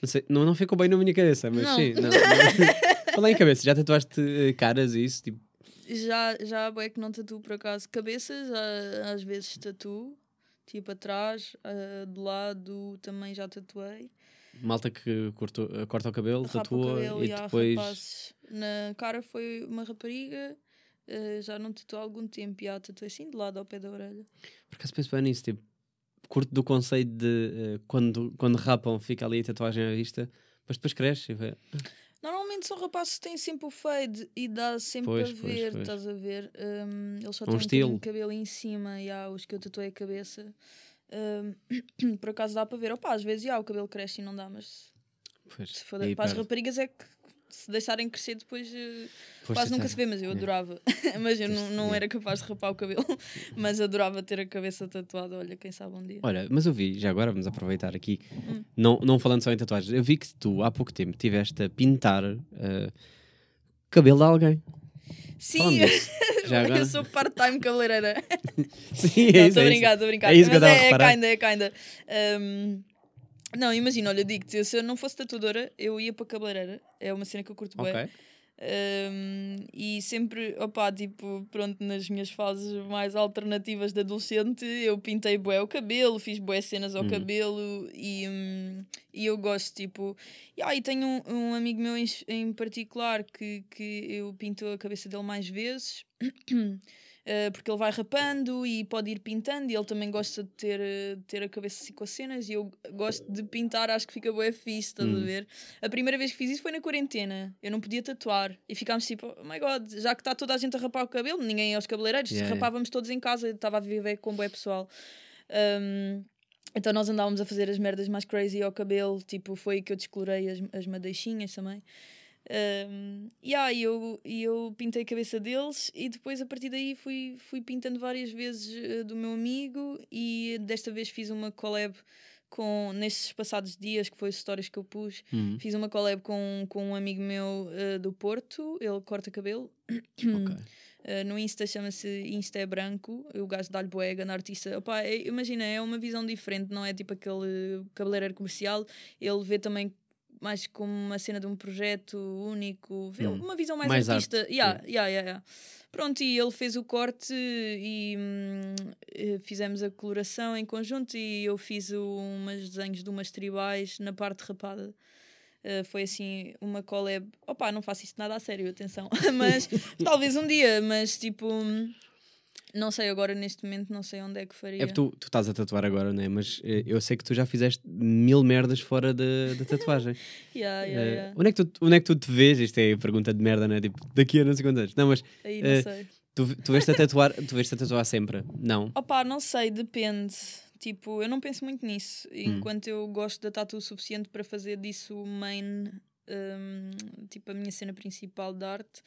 Não, sei, não, não ficou bem na minha cabeça, mas Não. sim. Não, não. Fala em cabeça, já tatuaste eh, caras e isso? Tipo, Já, já bué que não tatuo por acaso cabeças, às vezes tatuo, tipo atrás, ah, do lado também já tatuei. malta que cortou, eh, corta o cabelo, Rapa o tatua cabelo e há depois. rapazes. Na cara foi uma rapariga, ah, já não tatuou há algum tempo, e já tatuei assim de lado ao pé da orelha. Por acaso penso bem nisso, tipo, curto do conceito de eh, quando, quando rapam fica ali a tatuagem à vista, mas depois cresce. e vai- Normalmente são rapazes que têm sempre o fade e dá sempre Pois, a pois, ver, pois. estás a ver? Um, eles só um têm um estilo. de cabelo em cima e há os que eu tatuei a cabeça. Um, por acaso dá para ver. Opa, às vezes já, o cabelo cresce e não dá, mas Pois, se for aí para as raparigas é que se deixarem crescer depois eh, Pois, quase nunca se vê, mas eu Yeah. adorava. mas eu não, não yeah. era capaz de rapar o cabelo, mas adorava ter a cabeça tatuada. Olha, quem sabe um dia. Olha, mas eu vi, já agora vamos aproveitar aqui, Hum. não, não falando só em tatuagens, eu vi que tu há pouco tempo tiveste a pintar eh, cabelo de alguém. Sim, eu sou part-time cabeleireira. Sim, é Não, isso, estou é a brincar, estou a brincar. É isso que eu Mas estava a é, é reparar. kinda, é kinda. Um, não, imagina, olha, digo-te, se eu não fosse tatuadora, eu ia para cabeleireira. É uma cena que eu curto bem. Um, e sempre, opá, tipo, pronto, nas minhas fases mais alternativas de adolescente, eu pintei bué o cabelo, fiz bué cenas ao Uhum. cabelo e, hum, e eu gosto, tipo. E aí tenho um, um amigo meu em, em particular que, que eu pinto a cabeça dele mais vezes. Uh, porque ele vai rapando e pode ir pintando e ele também gosta de ter, uh, ter a cabeça assim com as cenas e eu gosto de pintar, acho que fica bué fixe, estás a Hum. ver? A primeira vez que fiz isso foi na quarentena. Eu não podia tatuar. E ficámos tipo, oh my god, já que está toda a gente a rapar o cabelo, ninguém é aos cabeleireiros, Yeah, rapávamos todos em casa, estava a viver com bué pessoal. Um, então nós andávamos a fazer as merdas mais crazy ao cabelo, tipo, foi que eu descolorei as, as madeixinhas também. Um, e aí eu, eu pintei a cabeça deles e depois a partir daí fui, fui pintando várias vezes eh, do meu amigo e desta vez fiz uma collab com, nestes passados dias, que foi as stories que eu pus, Hum, Fiz uma collab com, com um amigo meu eh, do Porto, ele corta cabelo. ok. Eh, no Insta chama-se Insta é Branco, o gajo dá-lhe boega na artista. Opa, é- imagina, é uma visão diferente, não é tipo aquele cabeleireiro comercial. Ele vê também mais como uma cena de um projeto único, Hum. uma visão mais, Mais artista. arte, Yeah, yeah, yeah, yeah. Pronto, e ele fez o corte e hum, eh, fizemos a coloração em conjunto e eu fiz umas desenhos de umas tribais na parte rapada. Uh, foi assim uma collab. Opa, não faço isto nada a sério, atenção. mas talvez um dia, mas tipo, hum, não sei agora neste momento, não sei onde é que faria. É porque tu, tu estás a tatuar agora, não é? Mas eh, eu sei que tu já fizeste mil merdas fora da da tatuagem. Yeah, yeah, Eh, yeah. onde, é que tu, onde é que tu te vês? Isto é pergunta de merda, não é? Tipo, daqui a não sei quantos anos. Não, mas Aí não eh, sei. tu, tu vês-te a tatuar, tu vês-te a tatuar sempre? Não. Opa, não sei, depende. Tipo, eu não penso muito nisso. Enquanto eu gosto da tatu o suficiente para fazer disso o main, hum, tipo, a minha cena principal de arte,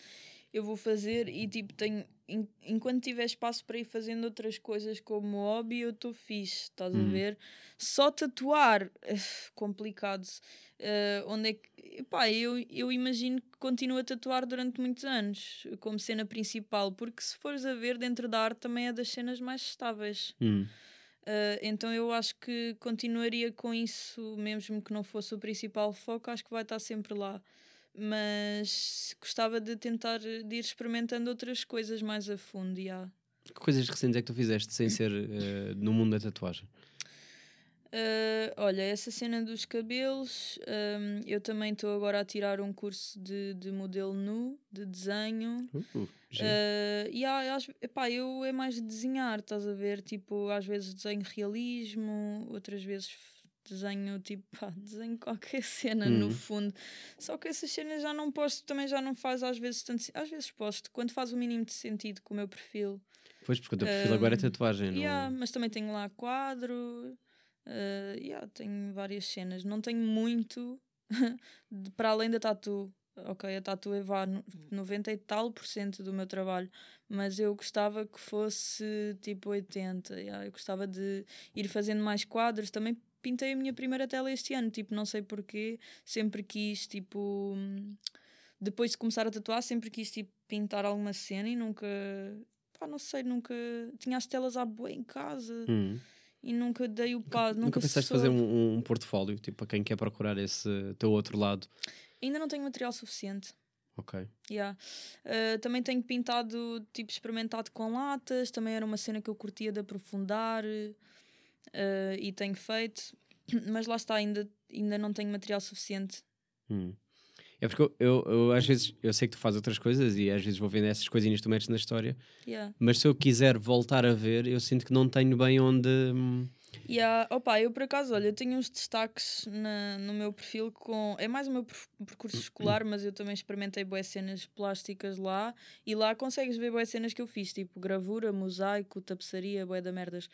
eu vou fazer e tipo, tenho. en- enquanto tiver espaço para ir fazendo outras coisas como hobby, eu estou fixe, estás a Hum. ver? Só tatuar, complicado. Eh, onde é que. Pá, eu, eu imagino que continuo a tatuar durante muitos anos, como cena principal, porque se fores a ver, dentro da arte também é das cenas mais estáveis. Hum. Uh, então eu acho que continuaria com isso, mesmo que não fosse o principal foco, acho que vai estar sempre lá. Mas gostava de tentar de ir experimentando outras coisas mais a fundo. já. Que coisas recentes é que tu fizeste sem ser eh, no mundo da tatuagem? Uh, olha, essa cena dos cabelos, um, eu também estou agora a tirar um curso de, de modelo nu, de desenho. Uh. Uh, e há, às- epá, eu é mais de desenhar, estás a ver? Tipo, às vezes desenho realismo, outras vezes desenho tipo, pá, desenho qualquer cena no Hum. fundo. Só que essas cenas já não posto, também já não faz às vezes tanto. Às vezes posto, quando faz o mínimo de sentido com o meu perfil. Pois, porque o teu perfil agora é tatuagem, não Yeah, mas também tenho lá quadro. Uh, yeah, tenho várias cenas. Não tenho muito de- para além da tatu. Ok, a tatu é vá no- 90 e tal por cento do meu trabalho, mas eu gostava que fosse tipo 80. yeah, eu gostava de ir fazendo mais quadros. Também pintei a minha primeira tela este ano, tipo, não sei porquê. Sempre quis, tipo, depois de começar a tatuar, sempre quis tipo, pintar alguma cena e nunca. Pá, não sei, nunca. Tinha as telas à boa em casa Hum. e nunca dei o passo. Nunca, Nunca pensaste soube. fazer um, um portfólio, tipo, para quem quer procurar esse teu outro lado? Ainda não tenho material suficiente. Ok. Yeah. Uh, também tenho pintado, tipo, experimentado com latas. Também era uma cena que eu curtia de aprofundar uh, e tenho feito. Mas lá está, ainda, ainda não tenho material suficiente. Hum. É porque eu, eu, eu, às vezes eu sei que tu fazes outras coisas e às vezes vou vendo essas coisinhas que tu metes na história, Yeah. mas se eu quiser voltar a ver, eu sinto que não tenho bem onde. hum, Yeah. Opa, eu por acaso, olha, eu tenho uns destaques na, no meu perfil com. É mais o meu per- percurso escolar, mas eu também experimentei boas cenas plásticas lá e lá consegues ver boas cenas que eu fiz, tipo gravura, mosaico, tapeçaria, boé da merdas.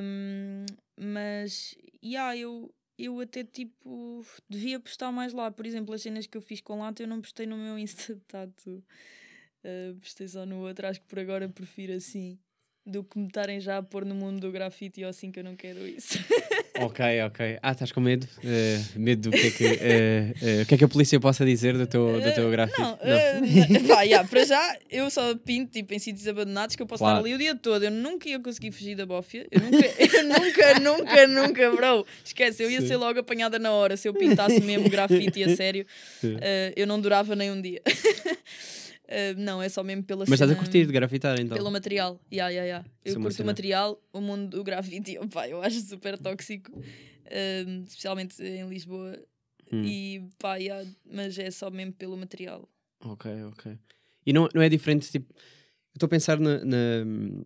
Hum, mas, yeah, eu, eu até tipo devia postar mais lá. Por exemplo, as cenas que eu fiz com lata eu não postei no meu Insta de tatu. Uh, postei só no outro, acho que por agora prefiro assim do que me estarem já a pôr no mundo do grafite ou assim que eu não quero isso. Ok, ok. Ah, estás com medo? Eh, medo do que é que, eh, o que é que a polícia possa dizer do teu, do teu grafite? Não, uh, pá, yeah, para já eu só pinto tipo, em sítios abandonados que eu posso Claro. estar ali o dia todo. Eu nunca ia conseguir fugir da bófia. Eu nunca, eu nunca, nunca, nunca, bro. Esquece, eu ia Sim. ser logo apanhada na hora se eu pintasse mesmo grafite a sério. Uh, eu não durava nem um dia. Uh, não, é só mesmo pela Mas estás a cena- curtir de grafitar então? Pelo material, yeah, yeah, yeah. eu Isso é uma curto o cena. material, o mundo do grafite, opá, eu acho super tóxico, um, especialmente em Lisboa. Hum. E pá, yeah, mas é só mesmo pelo material. Ok, ok. E não, não é diferente, tipo, eu estou a pensar na, na-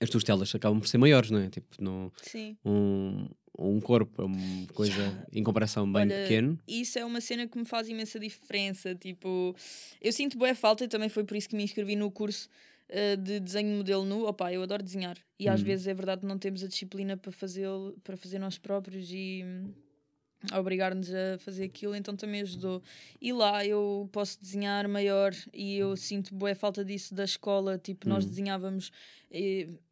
As tuas telas acabam por ser maiores, não é? Tipo, não, Sim. um, um corpo é uma coisa em comparação bem Olha, pequeno. Isso é uma cena que me faz imensa diferença. Tipo, eu sinto boa falta e também foi por isso que me inscrevi no curso uh, de desenho de modelo nu. Opá, eu adoro desenhar. E às Hum. vezes é verdade que não temos a disciplina para fazer, para fazer nós próprios e hum, a obrigar-nos a fazer aquilo, então também ajudou. E lá eu posso desenhar maior e eu sinto boa falta disso da escola. Tipo, nós Hum. desenhávamos.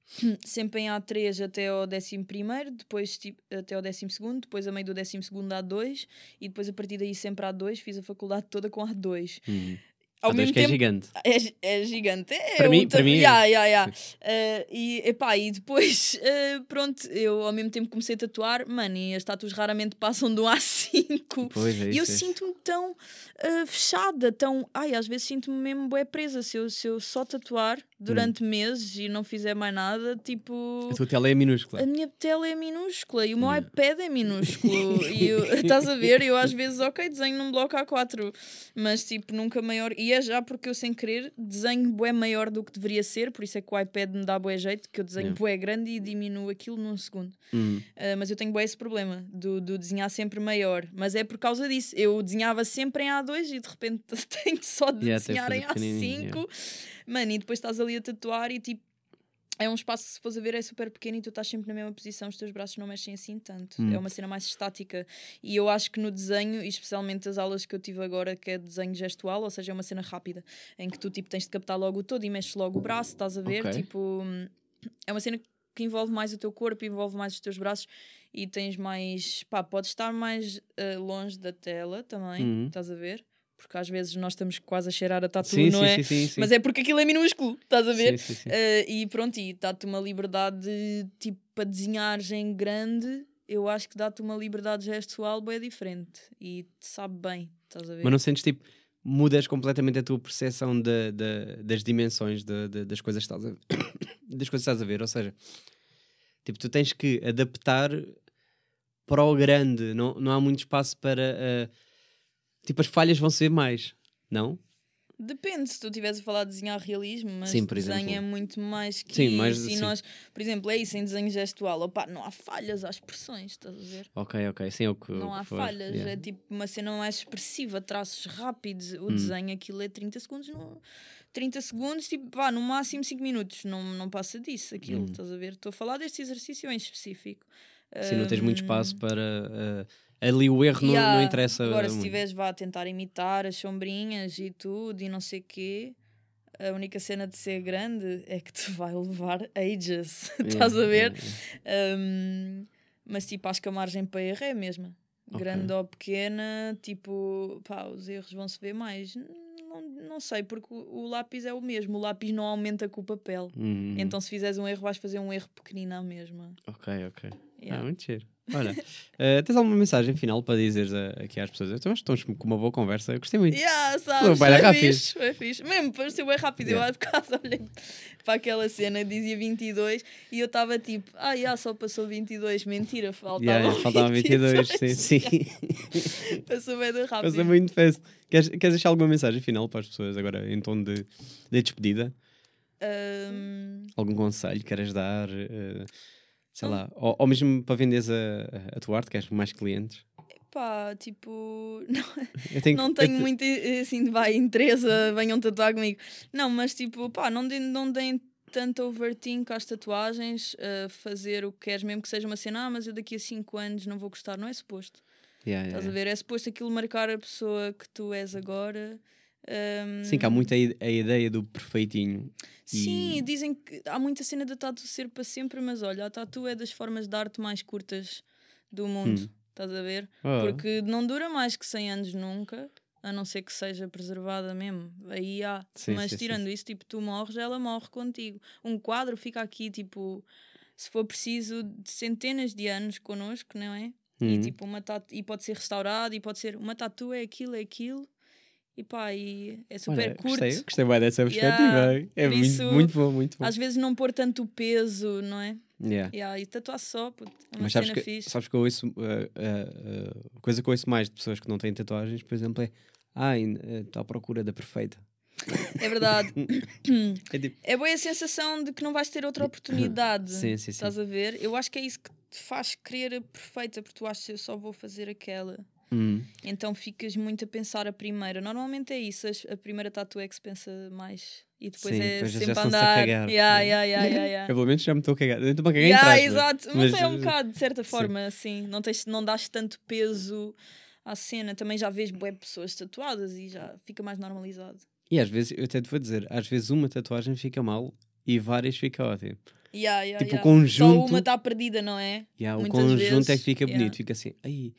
sempre em A3 até ao 11, depois tipo, até ao 12, depois a meio do 12 A2 e depois a partir daí sempre A2. Fiz a faculdade toda com A2. Hum. Ao Há dois mesmo que é tempo, gigante. é, é gigante. É Para mim- para mim é. Ya, ya, ya. Eh, e, epá, e depois, eh, pronto, eu ao mesmo tempo comecei a tatuar, mano, e as tatuas raramente passam do A5. Pois é E eu é. sinto-me tão eh, fechada, tão. Ai, às vezes sinto-me mesmo bué presa. Se eu, se eu só tatuar durante meses e não fizer mais nada, tipo. A tua tela é minúscula. A minha tela é minúscula e o meu iPad é minúsculo. e eu, estás a ver? Eu às vezes, ok, desenho num bloco A4, mas tipo, nunca maior. E é já porque eu, sem querer, desenho bué maior do que deveria ser, por isso é que o iPad me dá bué jeito, que eu desenho Yeah. bué grande e diminuo aquilo num segundo. Hum. Uh, mas eu tenho bué esse problema do, do desenhar sempre maior. Mas é por causa disso. Eu desenhava sempre em A2 e de repente tenho só de Yeah, desenhar em fazer pequenininho, A5. Mano, e depois estás ali a tatuar e tipo. É um espaço que se fores a ver é super pequeno e tu estás sempre na mesma posição, os teus braços não mexem assim tanto. Hum. É uma cena mais estática. E eu acho que no desenho, e especialmente as aulas que eu tive agora, que é desenho gestual, ou seja, é uma cena rápida, em que tu tipo, tens de captar logo o todo e mexes logo o braço, estás a ver? Ok. Tipo, é uma cena que envolve mais o teu corpo, envolve mais os teus braços e tens mais. pá, podes estar mais eh, longe da tela também, Uhum. estás a ver? Porque às vezes nós estamos quase a cheirar a tatu, Sim, não sim, é? sim, sim, sim. Mas é porque aquilo é minúsculo, estás a ver? Sim, sim, sim. Eh, e pronto, e dá-te uma liberdade, tipo, para desenhares em grande, eu acho que dá-te uma liberdade gestual bem diferente e te sabe bem, estás a ver? Mas não sentes tipo, mudas completamente a tua percepção da- da- das dimensões da- das coisas que estás a das coisas que estás a ver, ou seja, tipo, tu tens que adaptar para o grande, não, não há muito espaço para ah, tipo, as falhas vão ser mais, não? Depende, se tu estiveres a falar de desenhar realismo, mas Sim, desenho é muito mais que Sim, isso. mais- e sim. nós, por exemplo, é isso em desenho gestual, opá, não há falhas, há expressões, estás a ver? Ok, ok, sim, é o que não o há que falhas, yeah. é tipo uma cena mais expressiva, traços rápidos. O Hum. desenho, aquilo é 30 segundos, no... 30 segundos, tipo, vá, no máximo 5 minutos. Não, não passa disso, aquilo, Hum. estás a ver? Estou a falar deste exercício em específico. Sim, não tens muito espaço para. eh, ali o erro não, yeah, não interessa. Agora, se estiveres vá a tentar imitar as sombrinhas e tudo e não sei o quê, a única cena de ser grande é que te vai levar ages. Estás a Yeah, ver? yeah. Um, mas tipo, acho que a margem para erro é a mesma. Ok. Grande ou pequena, tipo, pá, os erros vão se ver mais. Não, não sei, porque o, o lápis é o mesmo. O lápis não aumenta com o papel. Uhum. Então, se fizeres um erro, vais fazer um erro pequenino à mesma. Ok, ok. Yeah. Ah, muito cheiro. Olha, eh, tens alguma mensagem final para dizeres a- aqui às pessoas? Que estamos com uma boa conversa. Eu gostei muito. Yeah, sabes, foi rápido. fixe, foi fixe. Mesmo, pareceu bem rápido. Yeah. Eu há bocado olhei para aquela cena, dizia 22 e eu estava tipo, ah, já só passou 22. Mentira, faltava Yeah, yeah, faltavam 22, sim, sim. Passou bem de rápido. Passei muito fast. Queres, queres deixar alguma mensagem final para as pessoas agora em tom de, de despedida? Ahm, Algum conselho queres dar? eh, sei lá, ou, ou mesmo para venderes a, a tua arte, queres mais clientes? pá, tipo, não, tenho, não tenho te- muito eh, assim, vai, interesse, venham tatuar comigo. Não, mas tipo, pá, não deem, não deem tanto overthink às tatuagens, a fazer o que queres, mesmo que seja uma cena, ah, mas eu daqui a 5 anos não vou gostar, não é suposto. Yeah, yeah, Estás a ver? É suposto aquilo marcar a pessoa que tu és agora. Ahm, Sim, que há muita i- a ideia do perfeitinho. Sim, e- dizem que há muita cena da tatu ser para sempre, mas olha, a tatu é das formas de arte mais curtas do mundo. Hum. Estás a ver? Oh, Porque não dura mais que 100 anos nunca, a não ser que seja preservada mesmo. Aí há. Sim, Mas sim, sim, tirando isso, tipo, tu morres, ela morre contigo. Um quadro fica aqui, tipo, se for preciso, de centenas de anos connosco, não é? E, Uhum. tipo, uma tatu, e pode ser restaurado, e pode ser uma tatu é aquilo, é aquilo. E pá, e é super Olha, curto. Gostei, gostei bem dessa Yeah, perspectiva. hein? é muito, isso, muito bom, muito bom. Às vezes não pôr tanto peso, não é? Yeah. Yeah, e tatuar só, puto, é uma Mas sabes cena que, fixe. sabes que eu ouço, uh, uh, uh, a coisa que eu ouço mais de pessoas que não têm tatuagens, por exemplo, é ah, está à procura da perfeita. É verdade. É tipo, É boa a sensação de que não vais ter outra oportunidade. sim, sim, sim. Estás a ver? Eu acho que é isso que te faz querer a perfeita, porque tu achas que eu só vou fazer aquela. Hum, Então ficas muito a pensar a primeira. Normalmente é isso, a primeira tatu é que se pensa mais. E depois Sim, é depois já sempre a estão-se a andar. cagar. Yeah, yeah, yeah, yeah, yeah. eu pelo menos já me estou a cagar. Eu estou a cagar Yeah, em trás, exato, mas, Mas, é um bocado, de certa sim. forma, assim. Não, tens, não dás tanto peso à cena. Também já vês bué pessoas tatuadas e já fica mais normalizado. E às vezes, eu até te vou dizer, às vezes uma tatuagem fica mal e várias fica ótimo. Yeah, yeah, Tipo, o yeah. conjunto- Só uma está perdida, não é? Yeah, o conjunto é vezes, que fica bonito, fica assim. Aí,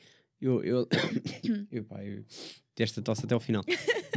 eu, eu, eu, pá, eu esta tosse até ao final.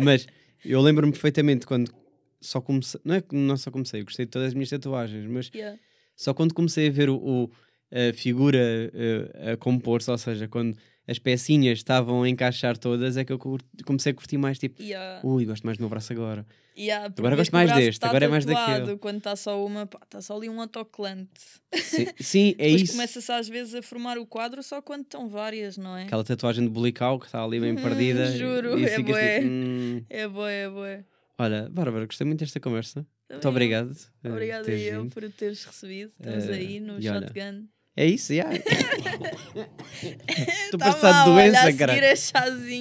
Mas eu lembro-me perfeitamente quando só comecei, não é que não só comecei, eu gostei de todas as minhas tatuagens, mas Yeah. só quando comecei a ver o, o- a figura eh, a compor-se, ou seja, quando as pecinhas estavam a encaixar todas, é que eu comecei a curtir mais, tipo, Yeah. ui, gosto mais do meu braço agora. Yeah, Agora vês gosto mais deste, tá agora é mais daquele. Quando está só uma, está só ali um autocolante. Sim, sim é isso. começa-se às vezes a formar o quadro só quando estão várias, não é? Aquela tatuagem de bulical que está ali bem Hum, perdida. juro, e é ficas bué. tipo, "Hum." É boa, é boa. Olha, Bárbara, gostei muito desta conversa. Muito Também eu. obrigado. eh, Obrigada eu vindo. por teres recebido. Estamos Eh, aí no e olha, shotgun. É isso, já. Estou Tá a doença, seguir cara. é.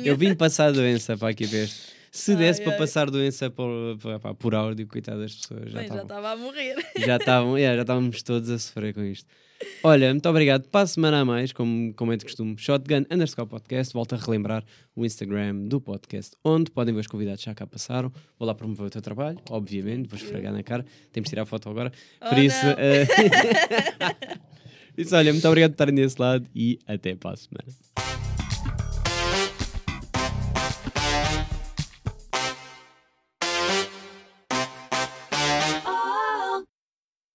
Eu vim passar doença para aqui ver. Se Ai, desse para passar doença por, pá, por áudio, coitado das pessoas. Já estava a morrer. Já estavam, yeah, já estávamos todos a sofrer com isto. Olha, muito obrigado. Para a semana a mais, como, como é de costume, Shotgun underscore podcast. Volto a relembrar o Instagram do podcast, onde podem ver os convidados já cá passaram. Vou lá promover o teu trabalho, obviamente, vou esfregar na cara. Temos de tirar a foto agora. Por Oh, isso, não. isso, olha, muito obrigado por estarem desse lado e até para a semana.